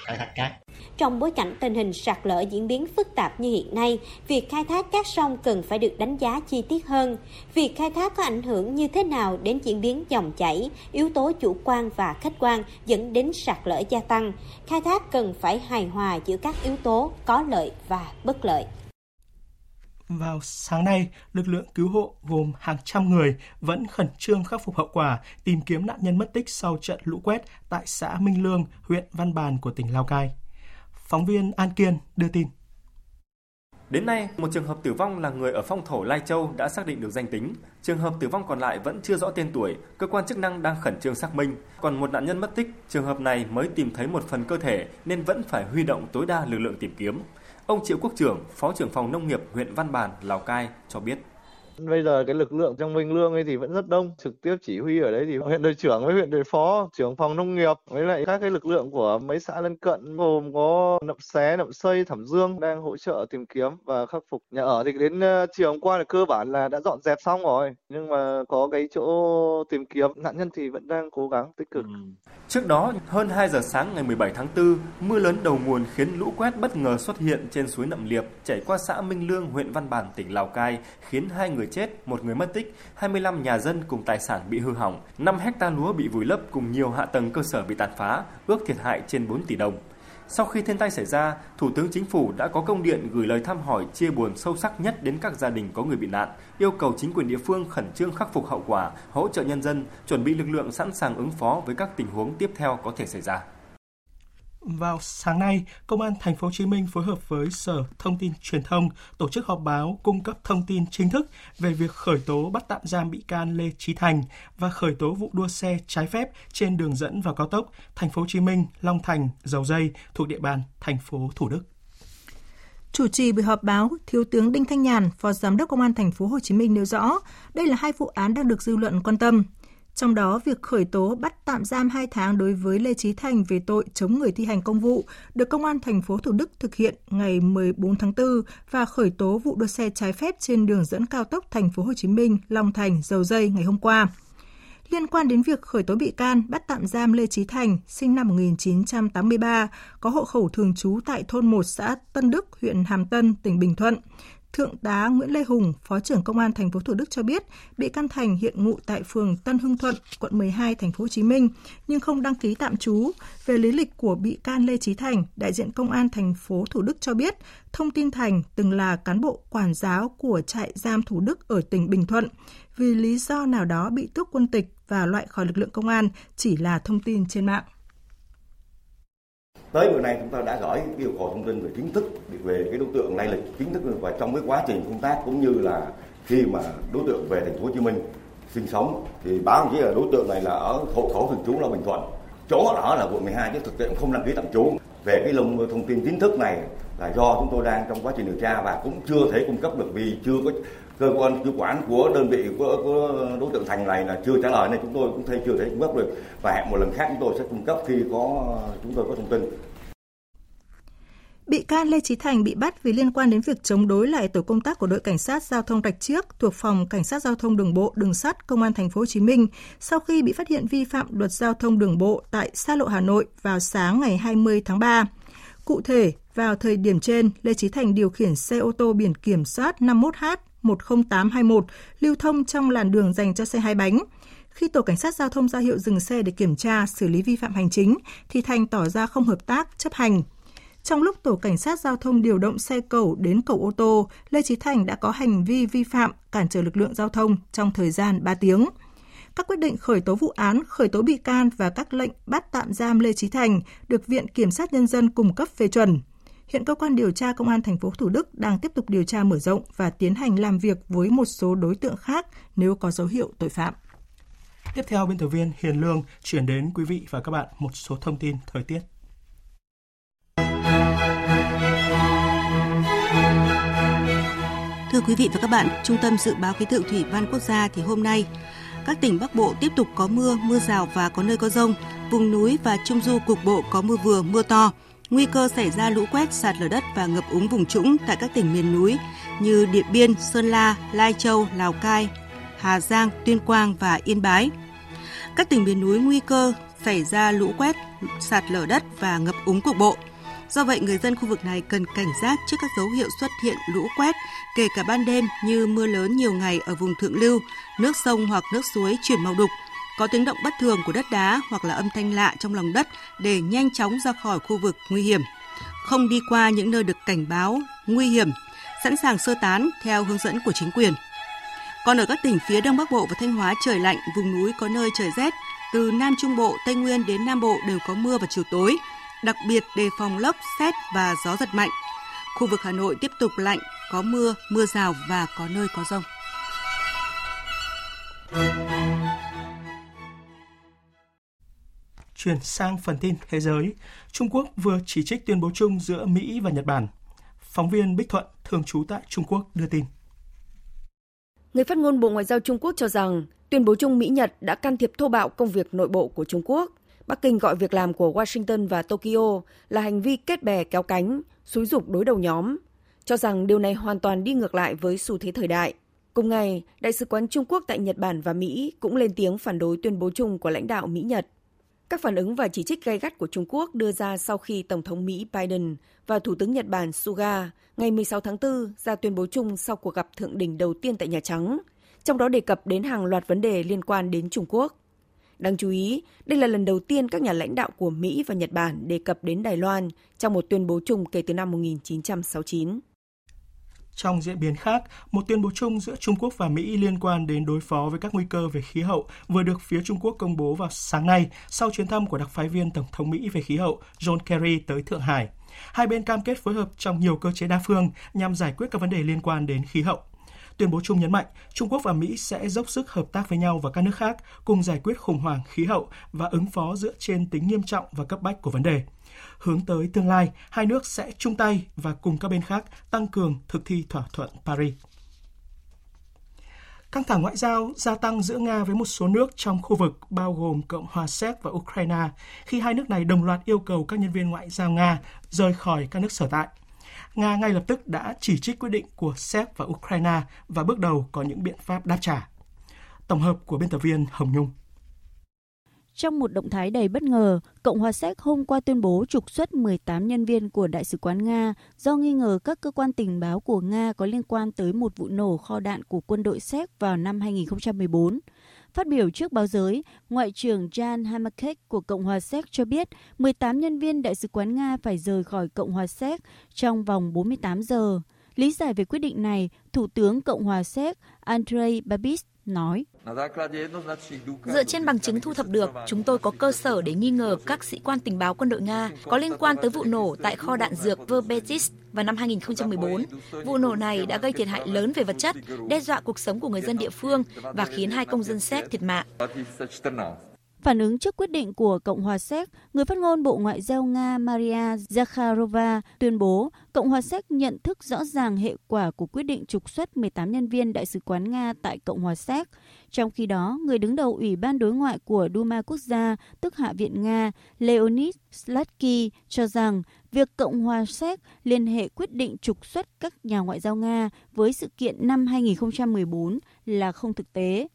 khai thác cát trong bối cảnh tình hình sạt lở diễn biến phức tạp như hiện nay, việc khai thác các sông cần phải được đánh giá chi tiết hơn. Việc khai thác có ảnh hưởng như thế nào đến diễn biến dòng chảy, yếu tố chủ quan và khách quan dẫn đến sạt lở gia tăng. Khai thác cần phải hài hòa giữa các yếu tố có lợi và bất lợi. Vào sáng nay, lực lượng cứu hộ gồm hàng trăm người vẫn khẩn trương khắc phục hậu quả, tìm kiếm nạn nhân mất tích sau trận lũ quét tại xã Minh Lương, huyện Văn Bàn của tỉnh Lào Cai. Phóng viên An Kiên đưa tin. Đến nay, một trường hợp tử vong là người ở phong thổ Lai Châu đã xác định được danh tính. Trường hợp tử vong còn lại vẫn chưa rõ tên tuổi, cơ quan chức năng đang khẩn trương xác minh. Còn một nạn nhân mất tích, trường hợp này mới tìm thấy một phần cơ thể nên vẫn phải huy động tối đa lực lượng tìm kiếm. Ông Triệu Quốc Trưởng, Phó trưởng phòng nông nghiệp huyện Văn Bàn, Lào Cai cho biết. Bây giờ cái lực lượng trong Minh Lương ấy thì vẫn rất đông, trực tiếp chỉ huy ở đấy thì huyện đội trưởng với huyện đội phó, trưởng phòng nông nghiệp với lại các cái lực lượng của mấy xã lân cận gồm có Nậm Xé, Nậm Xây, Thẩm Dương đang hỗ trợ tìm kiếm và khắc phục nhà ở thì đến ờ, chiều hôm qua là cơ bản là đã dọn dẹp xong rồi, nhưng mà có cái chỗ tìm kiếm nạn nhân thì vẫn đang cố gắng tích cực. Ừ. Trước đó, hơn 2 giờ sáng ngày 17 tháng 4, mưa lớn đầu nguồn khiến lũ quét bất ngờ xuất hiện trên suối Nậm Liệp chảy qua xã Minh Lương, huyện Văn Bản, tỉnh Lào Cai, khiến hai người người chết, một người mất tích, 25 nhà dân cùng tài sản bị hư hỏng, 5 hecta lúa bị vùi lấp cùng nhiều hạ tầng cơ sở bị tàn phá, ước thiệt hại trên 4 tỷ đồng. Sau khi thiên tai xảy ra, Thủ tướng Chính phủ đã có công điện gửi lời thăm hỏi chia buồn sâu sắc nhất đến các gia đình có người bị nạn, yêu cầu chính quyền địa phương khẩn trương khắc phục hậu quả, hỗ trợ nhân dân, chuẩn bị lực lượng sẵn sàng ứng phó với các tình huống tiếp theo có thể xảy ra. Vào sáng nay, Công an Thành phố Hồ Chí Minh phối hợp với Sở Thông tin Truyền thông tổ chức họp báo cung cấp thông tin chính thức về việc khởi tố bắt tạm giam bị can Lê Chí Thành và khởi tố vụ đua xe trái phép trên đường dẫn vào cao tốc Thành phố Hồ Chí Minh, Long Thành, Dầu Dây thuộc địa bàn thành phố Thủ Đức. Chủ trì buổi họp báo, Thiếu tướng Đinh Thanh Nhàn, Phó Giám đốc Công an thành phố Hồ Chí Minh nêu rõ, đây là hai vụ án đang được dư luận quan tâm. Trong đó, việc khởi tố bắt tạm giam 2 tháng đối với Lê Trí Thành về tội chống người thi hành công vụ được Công an thành phố Thủ Đức thực hiện ngày 14 tháng 4 và khởi tố vụ đua xe trái phép trên đường dẫn cao tốc thành phố Hồ Chí Minh, Long Thành, Dầu Dây ngày hôm qua. Liên quan đến việc khởi tố bị can, bắt tạm giam Lê Trí Thành, sinh năm 1983, có hộ khẩu thường trú tại thôn 1 xã Tân Đức, huyện Hàm Tân, tỉnh Bình Thuận. Thượng tá Nguyễn Lê Hùng, Phó trưởng Công an thành phố Thủ Đức cho biết, bị can Thành hiện ngụ tại phường Tân Hưng Thuận, quận 12, thành phố Hồ Chí Minh nhưng không đăng ký tạm trú. Về lý lịch của bị can Lê Chí Thành, đại diện Công an thành phố Thủ Đức cho biết, thông tin Thành từng là cán bộ quản giáo của trại giam Thủ Đức ở tỉnh Bình Thuận. Vì lý do nào đó bị tước quân tịch và loại khỏi lực lượng công an chỉ là thông tin trên mạng. Tới bữa nay chúng ta đã gửi yêu cầu thông tin về kiến thức, về cái đối tượng lai lịch, kiến thức và trong cái quá trình công tác cũng như là khi mà đối tượng về thành phố Hồ Chí Minh sinh sống. Thì báo chỉ là đối tượng này là ở hộ khẩu thường trú là Bình Thuận. Chỗ ở là quận 12 chứ thực tế không đăng ký tạm trú. Về cái lông, thông tin chính thức này là do chúng tôi đang trong quá trình điều tra và cũng chưa thể cung cấp được vì chưa có cơ quan chủ quản của đơn vị của, của đối tượng thành này là chưa trả lời nên chúng tôi cũng thấy chưa thấy cung cấp được và hẹn một lần khác chúng tôi sẽ cung cấp khi có chúng tôi có thông tin Bị can Lê Trí Thành bị bắt vì liên quan đến việc chống đối lại tổ công tác của đội cảnh sát giao thông Rạch Chiếc thuộc phòng cảnh sát giao thông đường bộ đường sắt công an thành phố Hồ Chí Minh sau khi bị phát hiện vi phạm luật giao thông đường bộ tại xa lộ Hà Nội vào sáng ngày 20 tháng 3. Cụ thể, vào thời điểm trên, Lê Trí Thành điều khiển xe ô tô biển kiểm soát 51H 10821 lưu thông trong làn đường dành cho xe hai bánh. Khi tổ cảnh sát giao thông ra hiệu dừng xe để kiểm tra, xử lý vi phạm hành chính, thì Thành tỏ ra không hợp tác, chấp hành. Trong lúc tổ cảnh sát giao thông điều động xe cầu đến cầu ô tô, Lê Trí Thành đã có hành vi vi phạm cản trở lực lượng giao thông trong thời gian 3 tiếng. Các quyết định khởi tố vụ án, khởi tố bị can và các lệnh bắt tạm giam Lê Trí Thành được Viện Kiểm sát Nhân dân cung cấp phê chuẩn. Hiện cơ quan điều tra công an thành phố Thủ Đức đang tiếp tục điều tra mở rộng và tiến hành làm việc với một số đối tượng khác nếu có dấu hiệu tội phạm. Tiếp theo, biên tập viên Hiền Lương chuyển đến quý vị và các bạn một số thông tin thời tiết. Thưa quý vị và các bạn, Trung tâm Dự báo Khí tượng Thủy văn Quốc gia thì hôm nay các tỉnh Bắc Bộ tiếp tục có mưa, mưa rào và có nơi có rông. Vùng núi và Trung Du cục bộ có mưa vừa, mưa to. Nguy cơ xảy ra lũ quét, sạt lở đất và ngập úng vùng trũng tại các tỉnh miền núi như Điện Biên, Sơn La, Lai Châu, Lào Cai, Hà Giang, Tuyên Quang và Yên Bái. Các tỉnh miền núi nguy cơ xảy ra lũ quét, sạt lở đất và ngập úng cục bộ. Do vậy, người dân khu vực này cần cảnh giác trước các dấu hiệu xuất hiện lũ quét, kể cả ban đêm như mưa lớn nhiều ngày ở vùng thượng lưu, nước sông hoặc nước suối chuyển màu đục, có tiếng động bất thường của đất đá hoặc là âm thanh lạ trong lòng đất để nhanh chóng ra khỏi khu vực nguy hiểm. Không đi qua những nơi được cảnh báo nguy hiểm, sẵn sàng sơ tán theo hướng dẫn của chính quyền. Còn ở các tỉnh phía Đông Bắc Bộ và Thanh Hóa trời lạnh, vùng núi có nơi trời rét, từ Nam Trung Bộ, Tây Nguyên đến Nam Bộ đều có mưa vào chiều tối, đặc biệt đề phòng lốc, xét và gió giật mạnh. Khu vực Hà Nội tiếp tục lạnh, có mưa, mưa rào và có nơi có rông. Chuyển sang phần tin thế giới, Trung Quốc vừa chỉ trích tuyên bố chung giữa Mỹ và Nhật Bản. Phóng viên Bích Thuận, thường trú tại Trung Quốc đưa tin. Người phát ngôn Bộ Ngoại giao Trung Quốc cho rằng tuyên bố chung Mỹ-Nhật đã can thiệp thô bạo công việc nội bộ của Trung Quốc. Bắc Kinh gọi việc làm của Washington và Tokyo là hành vi kết bè kéo cánh, xúi dục đối đầu nhóm, cho rằng điều này hoàn toàn đi ngược lại với xu thế thời đại. Cùng ngày, Đại sứ quán Trung Quốc tại Nhật Bản và Mỹ cũng lên tiếng phản đối tuyên bố chung của lãnh đạo Mỹ-Nhật. Các phản ứng và chỉ trích gay gắt của Trung Quốc đưa ra sau khi Tổng thống Mỹ Biden và Thủ tướng Nhật Bản Suga ngày 16 tháng 4 ra tuyên bố chung sau cuộc gặp thượng đỉnh đầu tiên tại Nhà Trắng, trong đó đề cập đến hàng loạt vấn đề liên quan đến Trung Quốc. Đáng chú ý, đây là lần đầu tiên các nhà lãnh đạo của Mỹ và Nhật Bản đề cập đến Đài Loan trong một tuyên bố chung kể từ năm 1969. Trong diễn biến khác, một tuyên bố chung giữa Trung Quốc và Mỹ liên quan đến đối phó với các nguy cơ về khí hậu vừa được phía Trung Quốc công bố vào sáng nay sau chuyến thăm của đặc phái viên Tổng thống Mỹ về khí hậu John Kerry tới Thượng Hải. Hai bên cam kết phối hợp trong nhiều cơ chế đa phương nhằm giải quyết các vấn đề liên quan đến khí hậu. Tuyên bố chung nhấn mạnh Trung Quốc và Mỹ sẽ dốc sức hợp tác với nhau và các nước khác cùng giải quyết khủng hoảng khí hậu và ứng phó dựa trên tính nghiêm trọng và cấp bách của vấn đề. Hướng tới tương lai, hai nước sẽ chung tay và cùng các bên khác tăng cường thực thi thỏa thuận Paris. Căng thẳng ngoại giao gia tăng giữa Nga với một số nước trong khu vực bao gồm Cộng hòa Séc và Ukraine khi hai nước này đồng loạt yêu cầu các nhân viên ngoại giao Nga rời khỏi các nước sở tại. Nga ngay lập tức đã chỉ trích quyết định của Séc và Ukraine và bước đầu có những biện pháp đáp trả. Tổng hợp của biên tập viên Hồng Nhung. Trong một động thái đầy bất ngờ, Cộng hòa Séc hôm qua tuyên bố trục xuất 18 nhân viên của Đại sứ quán Nga do nghi ngờ các cơ quan tình báo của Nga có liên quan tới một vụ nổ kho đạn của quân đội Séc vào năm 2014. Phát biểu trước báo giới, Ngoại trưởng Jan Hamakek của Cộng hòa Séc cho biết 18 nhân viên Đại sứ quán Nga phải rời khỏi Cộng hòa Séc trong vòng 48 giờ. Lý giải về quyết định này, Thủ tướng Cộng hòa Séc Andrei Babis nói. Dựa trên bằng chứng thu thập được, chúng tôi có cơ sở để nghi ngờ các sĩ quan tình báo quân đội Nga có liên quan tới vụ nổ tại kho đạn dược Verbetis vào năm 2014. Vụ nổ này đã gây thiệt hại lớn về vật chất, đe dọa cuộc sống của người dân địa phương và khiến hai công dân Séc thiệt mạng. Phản ứng trước quyết định của Cộng hòa Séc, người phát ngôn Bộ Ngoại giao Nga Maria Zakharova tuyên bố Cộng hòa Séc nhận thức rõ ràng hệ quả của quyết định trục xuất 18 nhân viên Đại sứ quán Nga tại Cộng hòa Séc. Trong khi đó, người đứng đầu Ủy ban đối ngoại của Duma Quốc gia, tức Hạ viện Nga, Leonid Slatsky cho rằng việc Cộng hòa Séc liên hệ quyết định trục xuất các nhà ngoại giao Nga với sự kiện năm 2014 là không thực tế.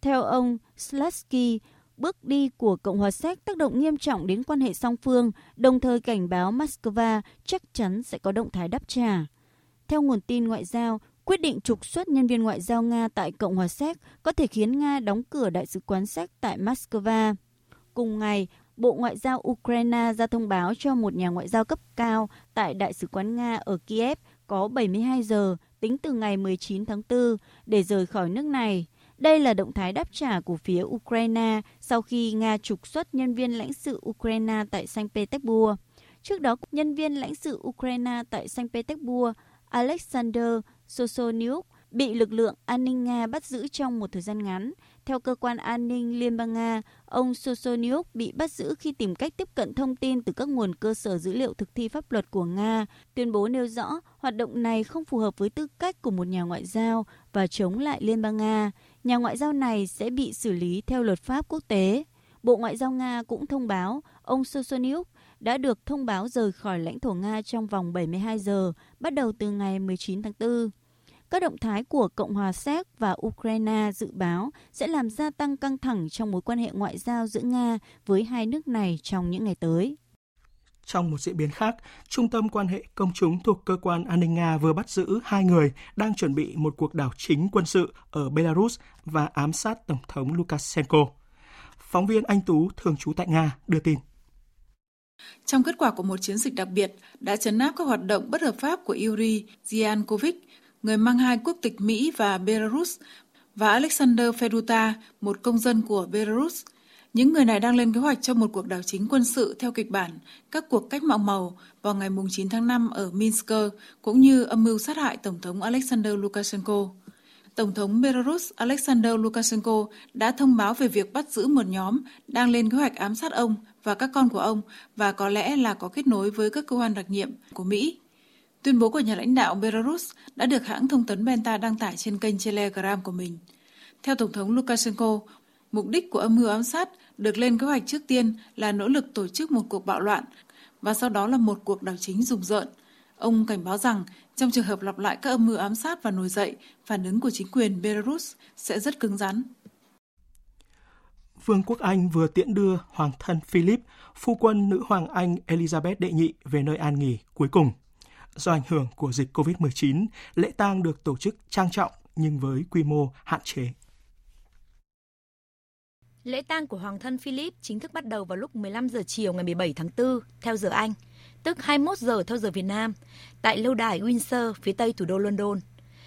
Theo ông Slatsky, bước đi của Cộng hòa Séc tác động nghiêm trọng đến quan hệ song phương, đồng thời cảnh báo Moscow chắc chắn sẽ có động thái đáp trả. Theo nguồn tin ngoại giao, quyết định trục xuất nhân viên ngoại giao Nga tại Cộng hòa Séc có thể khiến Nga đóng cửa đại sứ quán Séc tại Moscow. Cùng ngày, Bộ Ngoại giao Ukraine ra thông báo cho một nhà ngoại giao cấp cao tại Đại sứ quán Nga ở Kiev có 72 giờ tính từ ngày 19 tháng 4 để rời khỏi nước này. Đây là động thái đáp trả của phía Ukraine sau khi Nga trục xuất nhân viên lãnh sự Ukraine tại Saint Petersburg. Trước đó, nhân viên lãnh sự Ukraine tại Saint Petersburg Alexander Sosoniuk bị lực lượng an ninh Nga bắt giữ trong một thời gian ngắn. Theo cơ quan an ninh Liên bang Nga, ông Sosoniuk bị bắt giữ khi tìm cách tiếp cận thông tin từ các nguồn cơ sở dữ liệu thực thi pháp luật của Nga. Tuyên bố nêu rõ hoạt động này không phù hợp với tư cách của một nhà ngoại giao và chống lại Liên bang Nga. Nhà ngoại giao này sẽ bị xử lý theo luật pháp quốc tế. Bộ Ngoại giao Nga cũng thông báo ông Sosoniuk đã được thông báo rời khỏi lãnh thổ Nga trong vòng 72 giờ, bắt đầu từ ngày 19 tháng 4. Các động thái của Cộng hòa Séc và Ukraine dự báo sẽ làm gia tăng căng thẳng trong mối quan hệ ngoại giao giữa Nga với hai nước này trong những ngày tới. Trong một diễn biến khác, Trung tâm quan hệ công chúng thuộc cơ quan an ninh Nga vừa bắt giữ hai người đang chuẩn bị một cuộc đảo chính quân sự ở Belarus và ám sát Tổng thống Lukashenko. Phóng viên Anh Tú, thường trú tại Nga, đưa tin. Trong kết quả của một chiến dịch đặc biệt đã chấn áp các hoạt động bất hợp pháp của Yuri Ziankovic, người mang hai quốc tịch Mỹ và Belarus, và Alexander Feduta, một công dân của Belarus. Những người này đang lên kế hoạch cho một cuộc đảo chính quân sự theo kịch bản các cuộc cách mạng màu vào ngày 9 tháng 5 ở Minsk, cũng như âm mưu sát hại Tổng thống Alexander Lukashenko. Tổng thống Belarus Alexander Lukashenko đã thông báo về việc bắt giữ một nhóm đang lên kế hoạch ám sát ông và các con của ông và có lẽ là có kết nối với các cơ quan đặc nhiệm của Mỹ. Tuyên bố của nhà lãnh đạo Belarus đã được hãng thông tấn Benta đăng tải trên kênh Telegram của mình. Theo Tổng thống Lukashenko, mục đích của âm mưu ám sát được lên kế hoạch trước tiên là nỗ lực tổ chức một cuộc bạo loạn và sau đó là một cuộc đảo chính rùng rợn. Ông cảnh báo rằng trong trường hợp lặp lại các âm mưu ám sát và nổi dậy, phản ứng của chính quyền Belarus sẽ rất cứng rắn. Vương quốc Anh vừa tiễn đưa Hoàng thân Philip, phu quân nữ hoàng Anh Elizabeth đệ nhị về nơi an nghỉ cuối cùng. Do ảnh hưởng của dịch COVID-19, lễ tang được tổ chức trang trọng nhưng với quy mô hạn chế. Lễ tang của Hoàng thân Philip chính thức bắt đầu vào lúc 15 giờ chiều ngày 17 tháng 4 theo giờ Anh, tức 21 giờ theo giờ Việt Nam, tại lâu đài Windsor phía tây thủ đô London.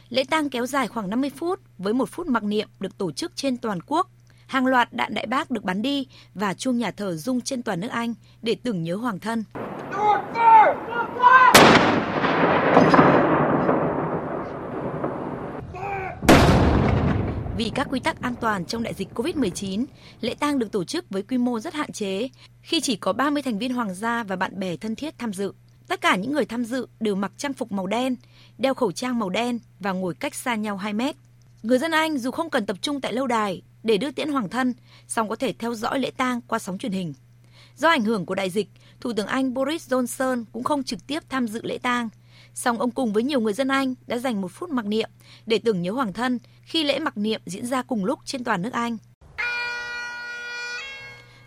Lễ tang kéo dài khoảng 50 phút với một phút mặc niệm được tổ chức trên toàn quốc. Hàng loạt đạn đại bác được bắn đi và chuông nhà thờ rung trên toàn nước Anh để tưởng nhớ hoàng thân. Vì các quy tắc an toàn trong đại dịch COVID-19, lễ tang được tổ chức với quy mô rất hạn chế, khi chỉ có 30 thành viên hoàng gia và bạn bè thân thiết tham dự. Tất cả những người tham dự đều mặc trang phục màu đen, đeo khẩu trang màu đen và ngồi cách xa nhau 2 mét. Người dân Anh dù không cần tập trung tại lâu đài để đưa tiễn hoàng thân, song có thể theo dõi lễ tang qua sóng truyền hình. Do ảnh hưởng của đại dịch, Thủ tướng Anh Boris Johnson cũng không trực tiếp tham dự lễ tang, song ông cùng với nhiều người dân Anh đã dành một phút mặc niệm để tưởng nhớ hoàng thân khi lễ mặc niệm diễn ra cùng lúc trên toàn nước Anh.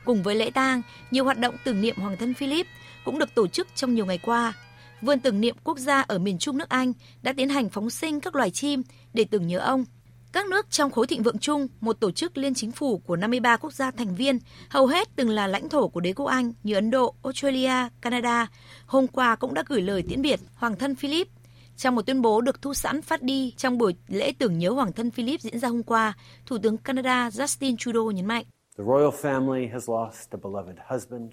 Cùng với lễ tang, nhiều hoạt động tưởng niệm Hoàng thân Philip cũng được tổ chức trong nhiều ngày qua. Vườn tưởng niệm quốc gia ở miền Trung nước Anh đã tiến hành phóng sinh các loài chim để tưởng nhớ ông. Các nước trong khối thịnh vượng chung, một tổ chức liên chính phủ của 53 quốc gia thành viên, hầu hết từng là lãnh thổ của đế quốc Anh như Ấn Độ, Australia, Canada, hôm qua cũng đã gửi lời tiễn biệt Hoàng thân Philip. Trong một tuyên bố được thu sẵn phát đi trong buổi lễ tưởng nhớ Hoàng thân Philip diễn ra hôm qua, Thủ tướng Canada Justin Trudeau nhấn mạnh.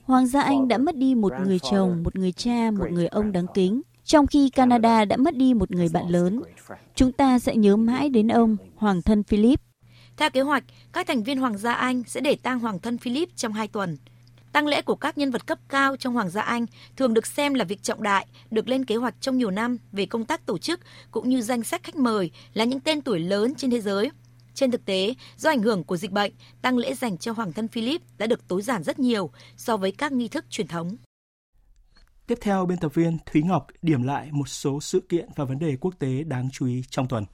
Hoàng gia Anh đã mất đi một người chồng, một người cha, một người ông đáng kính, trong khi Canada đã mất đi một người bạn lớn. Chúng ta sẽ nhớ mãi đến ông, Hoàng thân Philip. Theo kế hoạch, các thành viên Hoàng gia Anh sẽ để tang Hoàng thân Philip trong hai tuần. Tăng lễ của các nhân vật cấp cao trong Hoàng gia Anh thường được xem là việc trọng đại, được lên kế hoạch trong nhiều năm về công tác tổ chức cũng như danh sách khách mời là những tên tuổi lớn trên thế giới. Trên thực tế, do ảnh hưởng của dịch bệnh, tăng lễ dành cho Hoàng thân Philip đã được tối giản rất nhiều so với các nghi thức truyền thống. Tiếp theo, biên tập viên Thúy Ngọc điểm lại một số sự kiện và vấn đề quốc tế đáng chú ý trong tuần.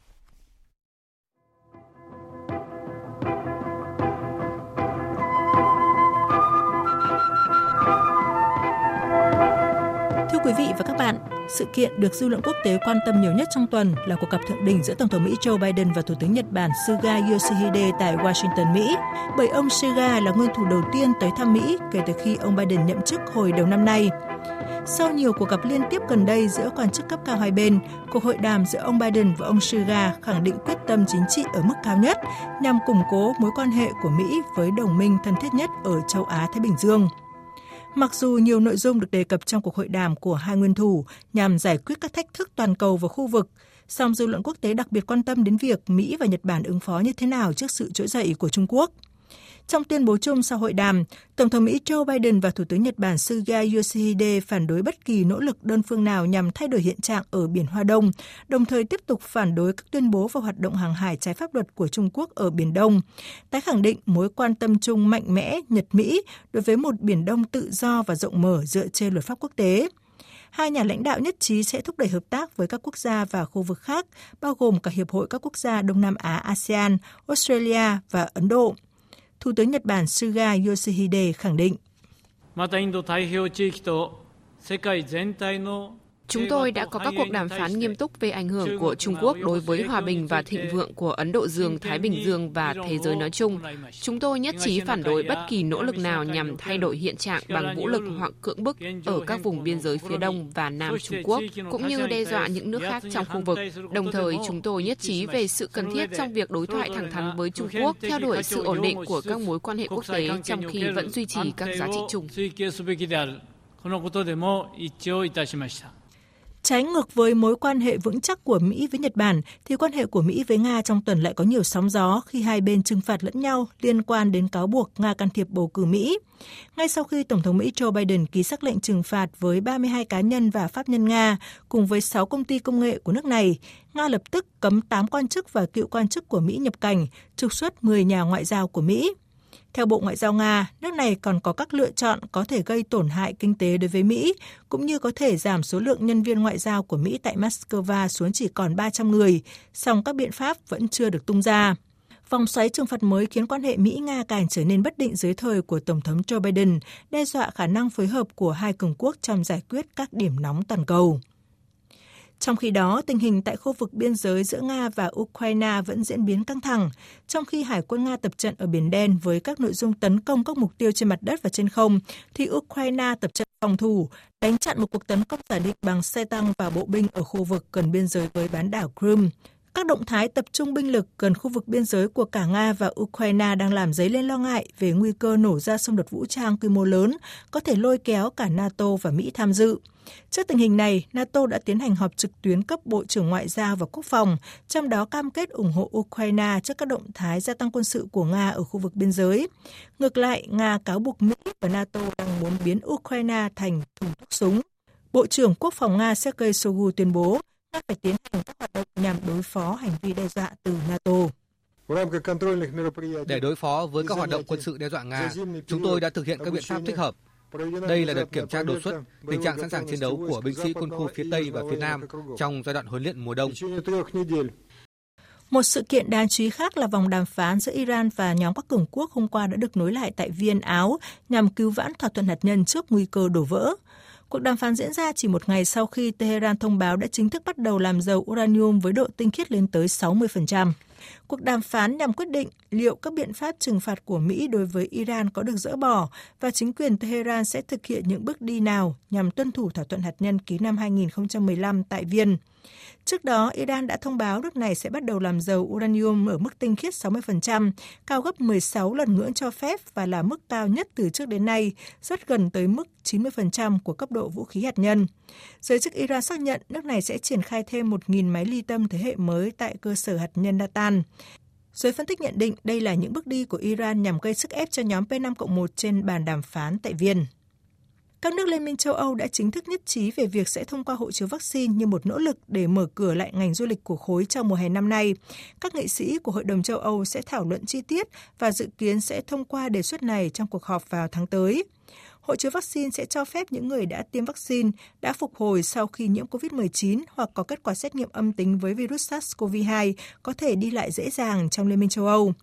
Thưa quý vị và các bạn, sự kiện được dư luận quốc tế quan tâm nhiều nhất trong tuần là cuộc gặp thượng đỉnh giữa Tổng thống Mỹ Joe Biden và Thủ tướng Nhật Bản Suga Yoshihide tại Washington, Mỹ. Bởi ông Suga là nguyên thủ đầu tiên tới thăm Mỹ kể từ khi ông Biden nhậm chức hồi đầu năm nay. Sau nhiều cuộc gặp liên tiếp gần đây giữa quan chức cấp cao hai bên, cuộc hội đàm giữa ông Biden và ông Suga khẳng định quyết tâm chính trị ở mức cao nhất nhằm củng cố mối quan hệ của Mỹ với đồng minh thân thiết nhất ở châu Á-Thái Bình Dương. Mặc dù nhiều nội dung được đề cập trong cuộc hội đàm của hai nguyên thủ nhằm giải quyết các thách thức toàn cầu và khu vực, song dư luận quốc tế đặc biệt quan tâm đến việc Mỹ và Nhật Bản ứng phó như thế nào trước sự trỗi dậy của Trung Quốc. Trong tuyên bố chung sau hội đàm, Tổng thống Mỹ Joe Biden và Thủ tướng Nhật Bản Suga Yoshihide phản đối bất kỳ nỗ lực đơn phương nào nhằm thay đổi hiện trạng ở Biển Hoa Đông, đồng thời tiếp tục phản đối các tuyên bố và hoạt động hàng hải trái pháp luật của Trung Quốc ở Biển Đông, tái khẳng định mối quan tâm chung mạnh mẽ Nhật-Mỹ đối với một Biển Đông tự do và rộng mở dựa trên luật pháp quốc tế hai nhà lãnh đạo nhất trí sẽ thúc đẩy hợp tác với các quốc gia và khu vực khác, bao gồm cả Hiệp hội các quốc gia Đông Nam Á ASEAN, Australia và Ấn Độ. Thủ tướng Nhật Bản Suga Yoshihide khẳng định. Chúng tôi đã có các cuộc đàm phán nghiêm túc về ảnh hưởng của Trung Quốc đối với hòa bình và thịnh vượng của Ấn Độ Dương, Thái Bình Dương và thế giới nói chung. Chúng tôi nhất trí phản đối bất kỳ nỗ lực nào nhằm thay đổi hiện trạng bằng vũ lực hoặc cưỡng bức ở các vùng biên giới phía đông và nam Trung Quốc, cũng như đe dọa những nước khác trong khu vực. Đồng thời, chúng tôi nhất trí về sự cần thiết trong việc đối thoại thẳng thắn với Trung Quốc, theo đuổi sự ổn định của các mối quan hệ quốc tế trong khi vẫn duy trì các giá trị chung. Trái ngược với mối quan hệ vững chắc của Mỹ với Nhật Bản, thì quan hệ của Mỹ với Nga trong tuần lại có nhiều sóng gió khi hai bên trừng phạt lẫn nhau liên quan đến cáo buộc Nga can thiệp bầu cử Mỹ. Ngay sau khi Tổng thống Mỹ Joe Biden ký sắc lệnh trừng phạt với 32 cá nhân và pháp nhân Nga cùng với 6 công ty công nghệ của nước này, Nga lập tức cấm 8 quan chức và cựu quan chức của Mỹ nhập cảnh, trục xuất 10 nhà ngoại giao của Mỹ. Theo Bộ Ngoại giao Nga, nước này còn có các lựa chọn có thể gây tổn hại kinh tế đối với Mỹ, cũng như có thể giảm số lượng nhân viên ngoại giao của Mỹ tại Moscow xuống chỉ còn 300 người, song các biện pháp vẫn chưa được tung ra. Vòng xoáy trừng phạt mới khiến quan hệ Mỹ-Nga càng trở nên bất định dưới thời của Tổng thống Joe Biden, đe dọa khả năng phối hợp của hai cường quốc trong giải quyết các điểm nóng toàn cầu. Trong khi đó, tình hình tại khu vực biên giới giữa Nga và Ukraine vẫn diễn biến căng thẳng, trong khi Hải quân Nga tập trận ở Biển Đen với các nội dung tấn công các mục tiêu trên mặt đất và trên không, thì Ukraine tập trận phòng thủ, đánh chặn một cuộc tấn công giả định bằng xe tăng và bộ binh ở khu vực gần biên giới với bán đảo Crimea. Các động thái tập trung binh lực gần khu vực biên giới của cả Nga và Ukraine đang làm dấy lên lo ngại về nguy cơ nổ ra xung đột vũ trang quy mô lớn, có thể lôi kéo cả NATO và Mỹ tham dự. Trước tình hình này, NATO đã tiến hành họp trực tuyến cấp Bộ trưởng Ngoại giao và Quốc phòng, trong đó cam kết ủng hộ Ukraine trước các động thái gia tăng quân sự của Nga ở khu vực biên giới. Ngược lại, Nga cáo buộc Mỹ và NATO đang muốn biến Ukraine thành thùng thuốc súng. Bộ trưởng Quốc phòng Nga Sergei Shoigu tuyên bố Nga phải tiến hành các hoạt động nhằm đối phó hành vi đe dọa từ NATO. Để đối phó với các hoạt động quân sự đe dọa Nga, chúng tôi đã thực hiện các biện pháp thích hợp. Đây là đợt kiểm tra đột xuất, tình trạng sẵn sàng chiến đấu của binh sĩ quân khu phía Tây và phía Nam trong giai đoạn huấn luyện mùa đông. Một sự kiện đáng chú ý khác là vòng đàm phán giữa Iran và nhóm các cường quốc hôm qua đã được nối lại tại Viên, Áo nhằm cứu vãn thỏa thuận hạt nhân trước nguy cơ đổ vỡ. Cuộc đàm phán diễn ra chỉ một ngày sau khi Tehran thông báo đã chính thức bắt đầu làm dầu uranium với độ tinh khiết lên tới 60%. Cuộc đàm phán nhằm quyết định liệu các biện pháp trừng phạt của Mỹ đối với Iran có được dỡ bỏ và chính quyền Tehran sẽ thực hiện những bước đi nào nhằm tuân thủ thỏa thuận hạt nhân ký năm 2015 tại Viên. Trước đó, Iran đã thông báo nước này sẽ bắt đầu làm dầu uranium ở mức tinh khiết 60%, cao gấp 16 lần ngưỡng cho phép và là mức cao nhất từ trước đến nay, rất gần tới mức 90% của cấp độ vũ khí hạt nhân. Giới chức Iran xác nhận nước này sẽ triển khai thêm 1.000 máy ly tâm thế hệ mới tại cơ sở hạt nhân Natan. Giới phân tích nhận định đây là những bước đi của Iran nhằm gây sức ép cho nhóm P5-1 trên bàn đàm phán tại Viên. Các nước Liên minh châu Âu đã chính thức nhất trí về việc sẽ thông qua hộ chiếu vaccine như một nỗ lực để mở cửa lại ngành du lịch của khối trong mùa hè năm nay. Các nghị sĩ của Hội đồng châu Âu sẽ thảo luận chi tiết và dự kiến sẽ thông qua đề xuất này trong cuộc họp vào tháng tới. Hộ chiếu vaccine sẽ cho phép những người đã tiêm vaccine, đã phục hồi sau khi nhiễm COVID-19 hoặc có kết quả xét nghiệm âm tính với virus SARS-CoV-2 có thể đi lại dễ dàng trong Liên minh châu Âu.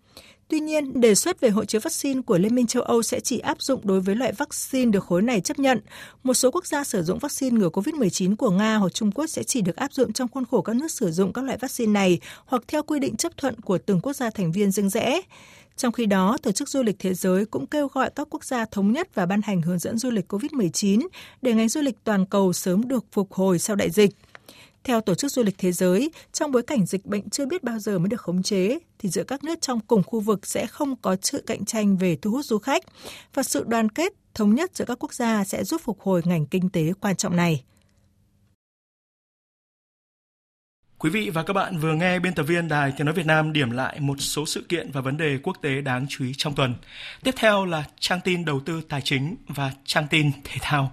Tuy nhiên, đề xuất về hộ chiếu vaccine của Liên minh châu Âu sẽ chỉ áp dụng đối với loại vaccine được khối này chấp nhận. Một số quốc gia sử dụng vaccine ngừa COVID-19 của Nga hoặc Trung Quốc sẽ chỉ được áp dụng trong khuôn khổ các nước sử dụng các loại vaccine này hoặc theo quy định chấp thuận của từng quốc gia thành viên riêng rẽ. Trong khi đó, Tổ chức Du lịch Thế giới cũng kêu gọi các quốc gia thống nhất và ban hành hướng dẫn du lịch COVID-19 để ngành du lịch toàn cầu sớm được phục hồi sau đại dịch. Theo Tổ chức Du lịch Thế giới, trong bối cảnh dịch bệnh chưa biết bao giờ mới được khống chế, thì giữa các nước trong cùng khu vực sẽ không có sự cạnh tranh về thu hút du khách và sự đoàn kết, thống nhất giữa các quốc gia sẽ giúp phục hồi ngành kinh tế quan trọng này. Quý vị và các bạn vừa nghe biên tập viên Đài Tiếng Nói Việt Nam điểm lại một số sự kiện và vấn đề quốc tế đáng chú ý trong tuần. Tiếp theo là trang tin đầu tư tài chính và trang tin thể thao.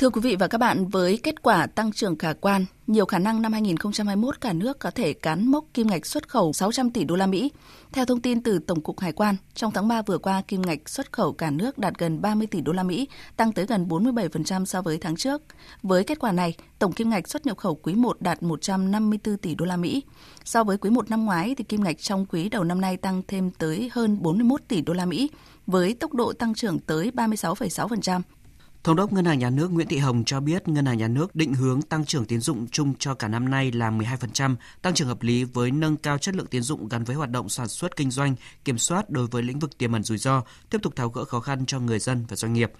Thưa quý vị và các bạn, với kết quả tăng trưởng khả quan, nhiều khả năng năm 2021 cả nước có thể cán mốc kim ngạch xuất khẩu 600 tỷ đô la Mỹ. Theo thông tin từ Tổng cục Hải quan, trong tháng 3 vừa qua, kim ngạch xuất khẩu cả nước đạt gần 30 tỷ đô la Mỹ, tăng tới gần 47% so với tháng trước. Với kết quả này, tổng kim ngạch xuất nhập khẩu quý 1 đạt 154 tỷ đô la Mỹ. So với quý 1 năm ngoái thì kim ngạch trong quý đầu năm nay tăng thêm tới hơn 41 tỷ đô la Mỹ với tốc độ tăng trưởng tới 36,6%. Thống đốc Ngân hàng Nhà nước Nguyễn Thị Hồng cho biết Ngân hàng Nhà nước định hướng tăng trưởng tín dụng chung cho cả năm nay là 12%, tăng trưởng hợp lý với nâng cao chất lượng tín dụng gắn với hoạt động sản xuất kinh doanh, kiểm soát đối với lĩnh vực tiềm ẩn rủi ro, tiếp tục tháo gỡ khó khăn cho người dân và doanh nghiệp.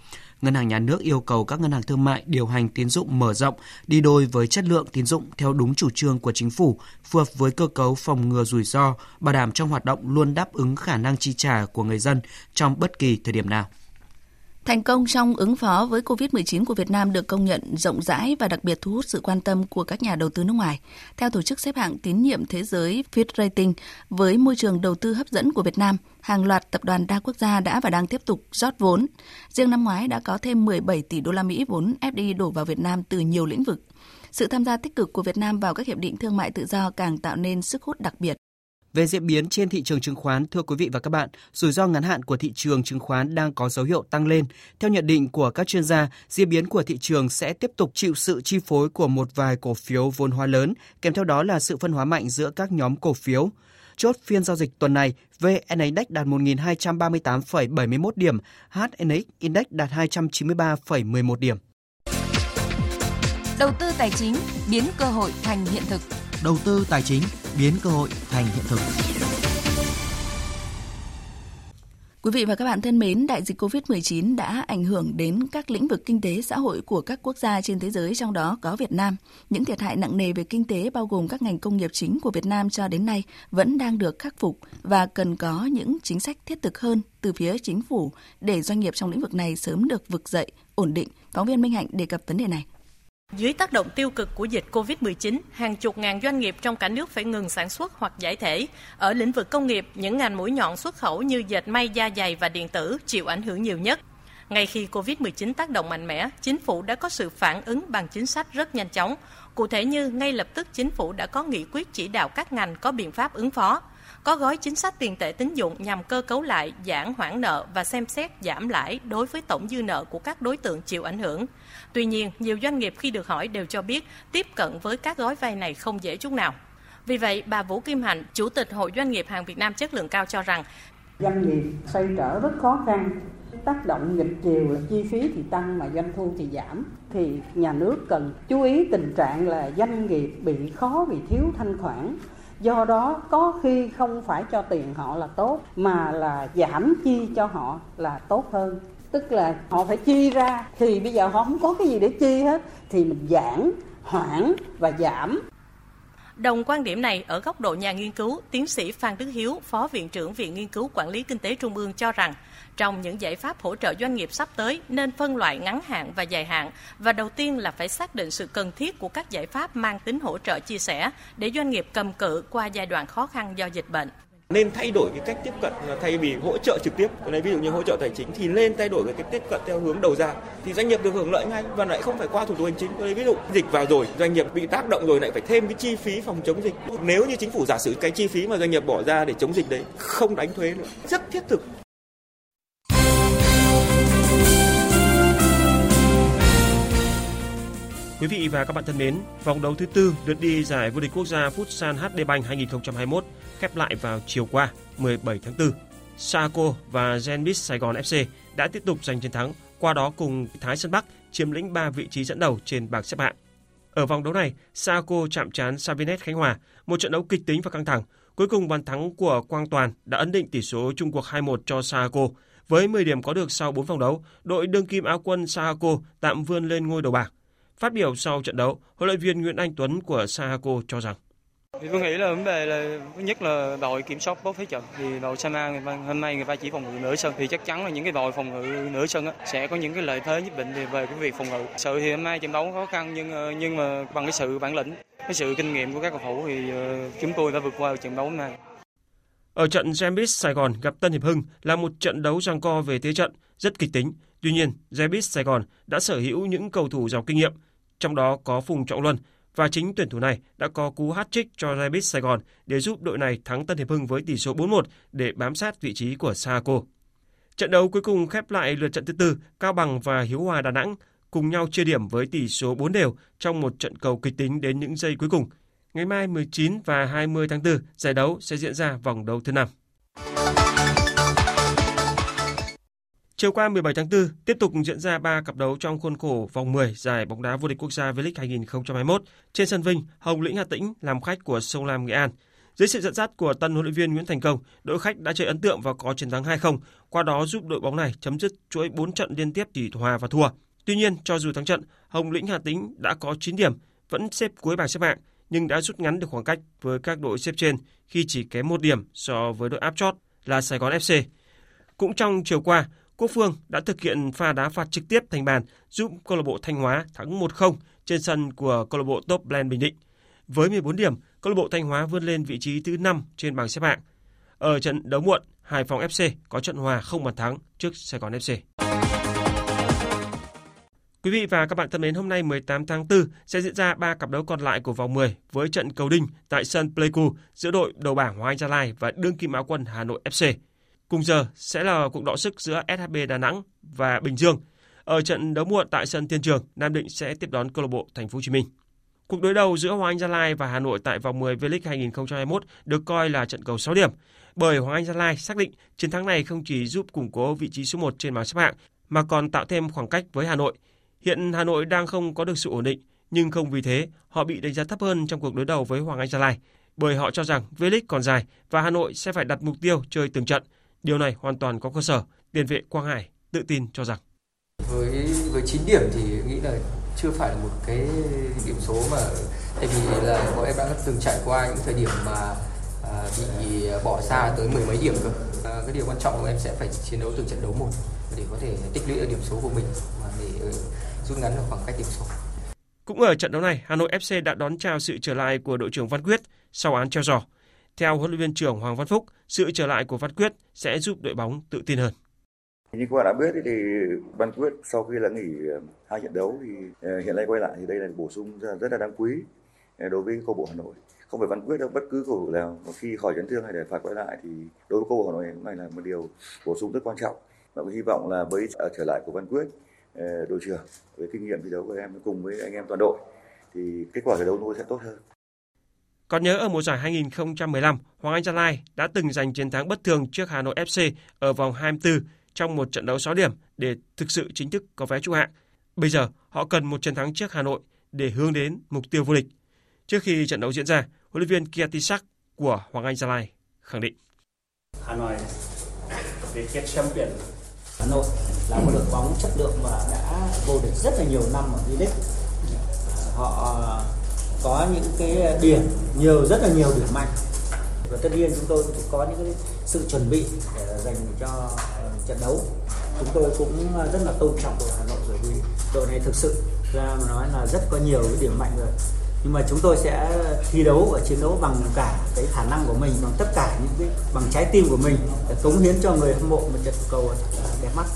Ngân hàng Nhà nước yêu cầu các ngân hàng thương mại điều hành tín dụng mở rộng, đi đôi với chất lượng tín dụng theo đúng chủ trương của chính phủ, phù hợp với cơ cấu phòng ngừa rủi ro, bảo đảm trong hoạt động luôn đáp ứng khả năng chi trả của người dân trong bất kỳ thời điểm nào. Thành công trong ứng phó với COVID-19 của Việt Nam được công nhận rộng rãi và đặc biệt thu hút sự quan tâm của các nhà đầu tư nước ngoài. Theo tổ chức xếp hạng tín nhiệm thế giới Fitch Rating, với môi trường đầu tư hấp dẫn của Việt Nam, hàng loạt tập đoàn đa quốc gia đã và đang tiếp tục rót vốn. Riêng năm ngoái đã có thêm 17 tỷ đô la Mỹ vốn FDI đổ vào Việt Nam từ nhiều lĩnh vực. Sự tham gia tích cực của Việt Nam vào các hiệp định thương mại tự do càng tạo nên sức hút đặc biệt. Về diễn biến trên thị trường chứng khoán, thưa quý vị và các bạn, rủi ro ngắn hạn của thị trường chứng khoán đang có dấu hiệu tăng lên. Theo nhận định của các chuyên gia, diễn biến của thị trường sẽ tiếp tục chịu sự chi phối của một vài cổ phiếu vốn hóa lớn, kèm theo đó là sự phân hóa mạnh giữa các nhóm cổ phiếu. Chốt phiên giao dịch tuần này, VN Index đạt 1.238,71 điểm, HNX Index đạt 293,11 điểm. Đầu tư tài chính biến cơ hội thành hiện thực. Đầu tư tài chính biến cơ hội thành hiện thực. Quý vị và các bạn thân mến, đại dịch COVID-19 đã ảnh hưởng đến các lĩnh vực kinh tế xã hội của các quốc gia trên thế giới, trong đó có Việt Nam. Những thiệt hại nặng nề về kinh tế bao gồm các ngành công nghiệp chính của Việt Nam cho đến nay vẫn đang được khắc phục và cần có những chính sách thiết thực hơn từ phía chính phủ để doanh nghiệp trong lĩnh vực này sớm được vực dậy, ổn định. Phóng viên Minh Hạnh đề cập vấn đề này. Dưới tác động tiêu cực của dịch COVID-19, hàng chục ngàn doanh nghiệp trong cả nước phải ngừng sản xuất hoặc giải thể. Ở lĩnh vực công nghiệp, những ngành mũi nhọn xuất khẩu như dệt may, da dày và điện tử chịu ảnh hưởng nhiều nhất. Ngay khi COVID-19 tác động mạnh mẽ, chính phủ đã có sự phản ứng bằng chính sách rất nhanh chóng. Cụ thể như ngay lập tức chính phủ đã có nghị quyết chỉ đạo các ngành có biện pháp ứng phó có gói chính sách tiền tệ tín dụng nhằm cơ cấu lại, giãn hoãn nợ và xem xét giảm lãi đối với tổng dư nợ của các đối tượng chịu ảnh hưởng. Tuy nhiên, nhiều doanh nghiệp khi được hỏi đều cho biết tiếp cận với các gói vay này không dễ chút nào. Vì vậy, bà Vũ Kim Hạnh, Chủ tịch Hội Doanh nghiệp hàng Việt Nam chất lượng cao cho rằng doanh nghiệp xoay trở rất khó khăn tác động nghịch chiều là chi phí thì tăng mà doanh thu thì giảm thì nhà nước cần chú ý tình trạng là doanh nghiệp bị khó vì thiếu thanh khoản do đó có khi không phải cho tiền họ là tốt mà là giảm chi cho họ là tốt hơn. Tức là họ phải chi ra thì bây giờ họ không có cái gì để chi hết thì mình giãn hoãn và giảm. Đồng quan điểm này ở góc độ nhà nghiên cứu, tiến sĩ Phan Đức Hiếu, Phó Viện trưởng Viện Nghiên cứu Quản lý Kinh tế Trung ương cho rằng, trong những giải pháp hỗ trợ doanh nghiệp sắp tới, nên phân loại ngắn hạn và dài hạn. Và đầu tiên là phải xác định sự cần thiết của các giải pháp mang tính hỗ trợ chia sẻ để doanh nghiệp cầm cự qua giai đoạn khó khăn do dịch bệnh. Nên thay đổi cái cách tiếp cận thay vì hỗ trợ trực tiếp, cái này ví dụ như hỗ trợ tài chính thì nên thay đổi cái cách tiếp cận theo hướng đầu ra. Thì doanh nghiệp được hưởng lợi ngay và lại không phải qua thủ tục hành chính. Cái ví dụ, dịch vào rồi, doanh nghiệp bị tác động rồi lại phải thêm cái chi phí phòng chống dịch. Nếu như chính phủ giả sử cái chi phí mà doanh nghiệp bỏ ra để chống dịch đấy, không đánh thuế nữa. Rất thiết thực. Quý vị và các bạn thân mến, vòng đấu thứ tư lượt đi giải vô địch quốc gia Futsal HD Bank 2021 khép lại vào chiều qua 17 tháng 4. Saco và Genbis Sài Gòn FC đã tiếp tục giành chiến thắng, qua đó cùng Thái Sơn Bắc chiếm lĩnh 3 vị trí dẫn đầu trên bảng xếp hạng. Ở vòng đấu này, Saco chạm trán Savinet Khánh Hòa, một trận đấu kịch tính và căng thẳng. Cuối cùng bàn thắng của Quang Toàn đã ấn định tỷ số chung cuộc 2-1 cho Saco. Với 10 điểm có được sau 4 vòng đấu, đội đương kim áo quân Saco tạm vươn lên ngôi đầu bảng. Phát biểu sau trận đấu, huấn luyện viên Nguyễn Anh Tuấn của Sahaco cho rằng thì tôi nghĩ là vấn đề là thứ nhất là đội kiểm soát tốt thế trận thì đội Sama hôm nay người ta chỉ phòng ngự nửa sân thì chắc chắn là những cái đội phòng ngự nửa sân á, sẽ có những cái lợi thế nhất định về cái việc phòng ngự. Sự thì hôm nay trận đấu khó khăn nhưng ờ, nhưng mà bằng cái sự bản lĩnh, cái sự kinh nghiệm của các cầu thủ thì ờ, chúng tôi đã vượt qua trận đấu hôm nay. Ở trận Gembis Sài Gòn gặp Tân Hiệp Hưng là một trận đấu giằng co về thế trận, rất kịch tính. Tuy nhiên, Gembis Sài Gòn đã sở hữu những cầu thủ giàu kinh nghiệm, trong đó có Phùng Trọng Luân và chính tuyển thủ này đã có cú hat-trick cho Rapid Sài Gòn để giúp đội này thắng Tân Hiệp Hưng với tỷ số 4-1 để bám sát vị trí của Saco. Trận đấu cuối cùng khép lại lượt trận thứ tư, Cao Bằng và Hiếu Hòa Đà Nẵng cùng nhau chia điểm với tỷ số 4 đều trong một trận cầu kịch tính đến những giây cuối cùng. Ngày mai 19 và 20 tháng 4, giải đấu sẽ diễn ra vòng đấu thứ năm. Chiều qua 17 tháng 4, tiếp tục diễn ra 3 cặp đấu trong khuôn khổ vòng 10 giải bóng đá vô địch quốc gia V-League 2021 trên sân Vinh, Hồng Lĩnh Hà Tĩnh làm khách của Sông Lam Nghệ An. Dưới sự dẫn dắt của tân huấn luyện viên Nguyễn Thành Công, đội khách đã chơi ấn tượng và có chiến thắng 2-0, qua đó giúp đội bóng này chấm dứt chuỗi 4 trận liên tiếp chỉ hòa và thua. Tuy nhiên, cho dù thắng trận, Hồng Lĩnh Hà Tĩnh đã có 9 điểm, vẫn xếp cuối bảng xếp hạng nhưng đã rút ngắn được khoảng cách với các đội xếp trên khi chỉ kém một điểm so với đội áp chót là Sài Gòn FC. Cũng trong chiều qua, Quốc Phương đã thực hiện pha đá phạt trực tiếp thành bàn giúp câu lạc bộ Thanh Hóa thắng 1-0 trên sân của câu lạc bộ Top Blend Bình Định. Với 14 điểm, câu lạc bộ Thanh Hóa vươn lên vị trí thứ 5 trên bảng xếp hạng. Ở trận đấu muộn, Hải Phòng FC có trận hòa không bàn thắng trước Sài Gòn FC. Quý vị và các bạn thân mến, hôm nay 18 tháng 4 sẽ diễn ra 3 cặp đấu còn lại của vòng 10 với trận cầu đinh tại sân Pleiku giữa đội đầu bảng Hoàng Anh Gia Lai và đương kim áo quân Hà Nội FC. Cùng giờ sẽ là cuộc đọ sức giữa SHB Đà Nẵng và Bình Dương. Ở trận đấu muộn tại sân Thiên Trường, Nam Định sẽ tiếp đón câu lạc bộ Thành phố Hồ Chí Minh. Cuộc đối đầu giữa Hoàng Anh Gia Lai và Hà Nội tại vòng 10 V-League 2021 được coi là trận cầu 6 điểm, bởi Hoàng Anh Gia Lai xác định chiến thắng này không chỉ giúp củng cố vị trí số 1 trên bảng xếp hạng mà còn tạo thêm khoảng cách với Hà Nội. Hiện Hà Nội đang không có được sự ổn định, nhưng không vì thế họ bị đánh giá thấp hơn trong cuộc đối đầu với Hoàng Anh Gia Lai, bởi họ cho rằng V-League còn dài và Hà Nội sẽ phải đặt mục tiêu chơi từng trận Điều này hoàn toàn có cơ sở, tiền vệ Quang Hải tự tin cho rằng. Với với 9 điểm thì nghĩ là chưa phải là một cái điểm số mà tại vì là bọn em đã từng trải qua những thời điểm mà à, bị bỏ xa tới mười mấy điểm cơ. À, cái điều quan trọng là em sẽ phải chiến đấu từng trận đấu một để có thể tích lũy được điểm số của mình và để rút ngắn được khoảng cách điểm số. Cũng ở trận đấu này, Hà Nội FC đã đón chào sự trở lại của đội trưởng Văn Quyết sau án treo giò. Theo huấn luyện viên trưởng Hoàng Văn Phúc, sự trở lại của Văn Quyết sẽ giúp đội bóng tự tin hơn. Như các bạn đã biết thì Văn Quyết sau khi là nghỉ ờ, hai trận đấu thì ờ, hiện nay quay lại thì đây là bổ sung rất là đáng quý ờ, đối với câu bộ Hà Nội. không phải văn quyết đâu bất cứ cầu thủ nào mà khi khỏi chấn thương hay để phải quay lại thì đối với câu bộ Hà Nội này là một điều bổ sung rất quan trọng và hy vọng là với trở lại của văn quyết đội trưởng với kinh nghiệm thi đấu của em cùng với anh em toàn đội thì kết quả thi đấu nuôi sẽ tốt hơn còn nhớ ở mùa giải 2015, Hoàng Anh Gia Lai đã từng giành chiến thắng bất thường trước Hà Nội FC ở vòng 24 trong một trận đấu 6 điểm để thực sự chính thức có vé trụ hạng. Bây giờ họ cần một chiến thắng trước Hà Nội để hướng đến mục tiêu vô địch. Trước khi trận đấu diễn ra, huấn luyện viên Kiatisak của Hoàng Anh Gia Lai khẳng định. Hà Nội về chết champion. Hà Nội là một đội bóng chất lượng và đã vô địch rất là nhiều năm ở V-League. Họ có những cái điểm, nhiều, rất là nhiều điểm mạnh. Và tất nhiên chúng tôi cũng có những cái sự chuẩn bị để dành cho ờ, trận đấu. Chúng tôi cũng ờ, rất là tôn trọng đội Hà Nội bởi vì đội này thực sự ra mà nói là rất có nhiều cái điểm mạnh rồi. Nhưng mà chúng tôi sẽ thi đấu và chiến đấu bằng cả cái khả năng của mình, bằng tất cả những cái, bằng trái tim của mình để cống hiến cho người hâm mộ một trận cầu đẹp mắt.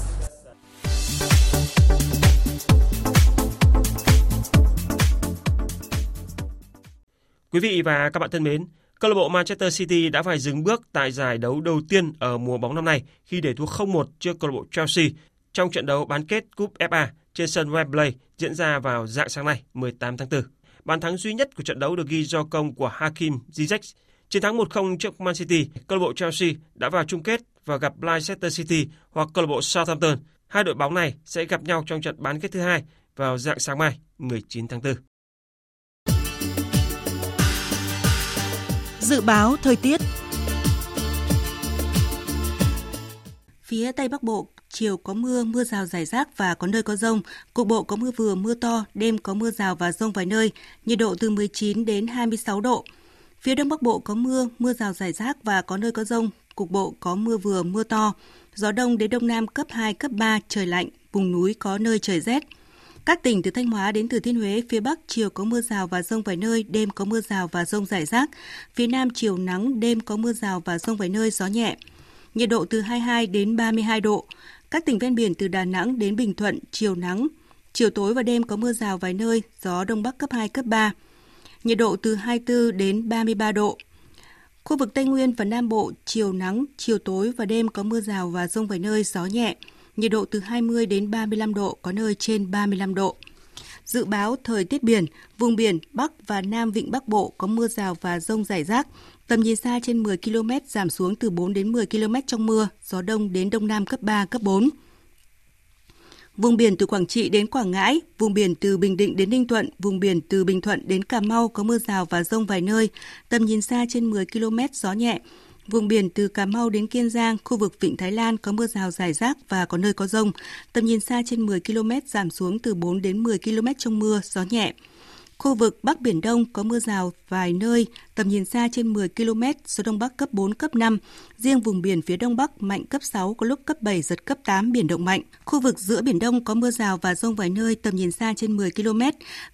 Quý vị và các bạn thân mến, câu lạc bộ Manchester City đã phải dừng bước tại giải đấu đầu tiên ở mùa bóng năm nay khi để thua 0-1 trước câu lạc bộ Chelsea trong trận đấu bán kết Cúp FA trên sân Wembley diễn ra vào dạng sáng nay 18 tháng 4. Bàn thắng duy nhất của trận đấu được ghi do công của Hakim Ziyech. Chiến thắng 1-0 trước Man City, câu lạc bộ Chelsea đã vào chung kết và gặp Leicester City hoặc câu lạc bộ Southampton. Hai đội bóng này sẽ gặp nhau trong trận bán kết thứ hai vào dạng sáng mai 19 tháng 4. Dự báo thời tiết Phía Tây Bắc Bộ, chiều có mưa, mưa rào rải rác và có nơi có rông. Cục bộ có mưa vừa, mưa to, đêm có mưa rào và rông vài nơi, nhiệt độ từ 19 đến 26 độ. Phía Đông Bắc Bộ có mưa, mưa rào rải rác và có nơi có rông. Cục bộ có mưa vừa, mưa to. Gió đông đến đông nam cấp 2, cấp 3, trời lạnh, vùng núi có nơi trời rét. Các tỉnh từ Thanh Hóa đến Thừa Thiên Huế, phía Bắc chiều có mưa rào và rông vài nơi, đêm có mưa rào và rông rải rác. Phía Nam chiều nắng, đêm có mưa rào và rông vài nơi, gió nhẹ. Nhiệt độ từ 22 đến 32 độ. Các tỉnh ven biển từ Đà Nẵng đến Bình Thuận, chiều nắng. Chiều tối và đêm có mưa rào vài nơi, gió Đông Bắc cấp 2, cấp 3. Nhiệt độ từ 24 đến 33 độ. Khu vực Tây Nguyên và Nam Bộ, chiều nắng, chiều tối và đêm có mưa rào và rông vài nơi, gió nhẹ nhiệt độ từ 20 đến 35 độ, có nơi trên 35 độ. Dự báo thời tiết biển, vùng biển Bắc và Nam Vịnh Bắc Bộ có mưa rào và rông rải rác. Tầm nhìn xa trên 10 km giảm xuống từ 4 đến 10 km trong mưa, gió đông đến đông nam cấp 3, cấp 4. Vùng biển từ Quảng Trị đến Quảng Ngãi, vùng biển từ Bình Định đến Ninh Thuận, vùng biển từ Bình Thuận đến Cà Mau có mưa rào và rông vài nơi, tầm nhìn xa trên 10 km, gió nhẹ, Vùng biển từ Cà Mau đến Kiên Giang, khu vực Vịnh Thái Lan có mưa rào rải rác và có nơi có rông. Tầm nhìn xa trên 10 km giảm xuống từ 4 đến 10 km trong mưa, gió nhẹ. Khu vực Bắc Biển Đông có mưa rào vài nơi, tầm nhìn xa trên 10 km, gió Đông Bắc cấp 4, cấp 5. Riêng vùng biển phía Đông Bắc mạnh cấp 6, có lúc cấp 7, giật cấp 8, biển động mạnh. Khu vực giữa Biển Đông có mưa rào và rông vài nơi, tầm nhìn xa trên 10 km.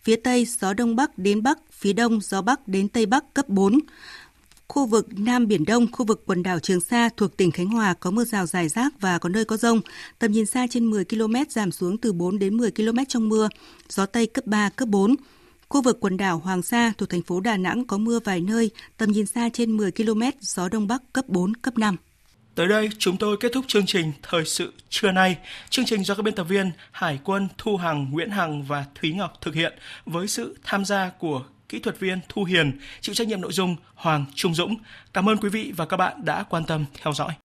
Phía Tây, gió Đông Bắc đến Bắc, phía Đông, gió Bắc đến Tây Bắc cấp 4. Khu vực Nam Biển Đông, khu vực quần đảo Trường Sa thuộc tỉnh Khánh Hòa có mưa rào rải rác và có nơi có rông. Tầm nhìn xa trên 10 km giảm xuống từ 4 đến 10 km trong mưa. Gió Tây cấp 3, cấp 4. Khu vực quần đảo Hoàng Sa thuộc thành phố Đà Nẵng có mưa vài nơi, tầm nhìn xa trên 10 km, gió Đông Bắc cấp 4, cấp 5. Tới đây, chúng tôi kết thúc chương trình Thời sự trưa nay. Chương trình do các biên tập viên Hải quân Thu Hằng, Nguyễn Hằng và Thúy Ngọc thực hiện với sự tham gia của kỹ thuật viên Thu Hiền, chịu trách nhiệm nội dung Hoàng Trung Dũng. Cảm ơn quý vị và các bạn đã quan tâm theo dõi.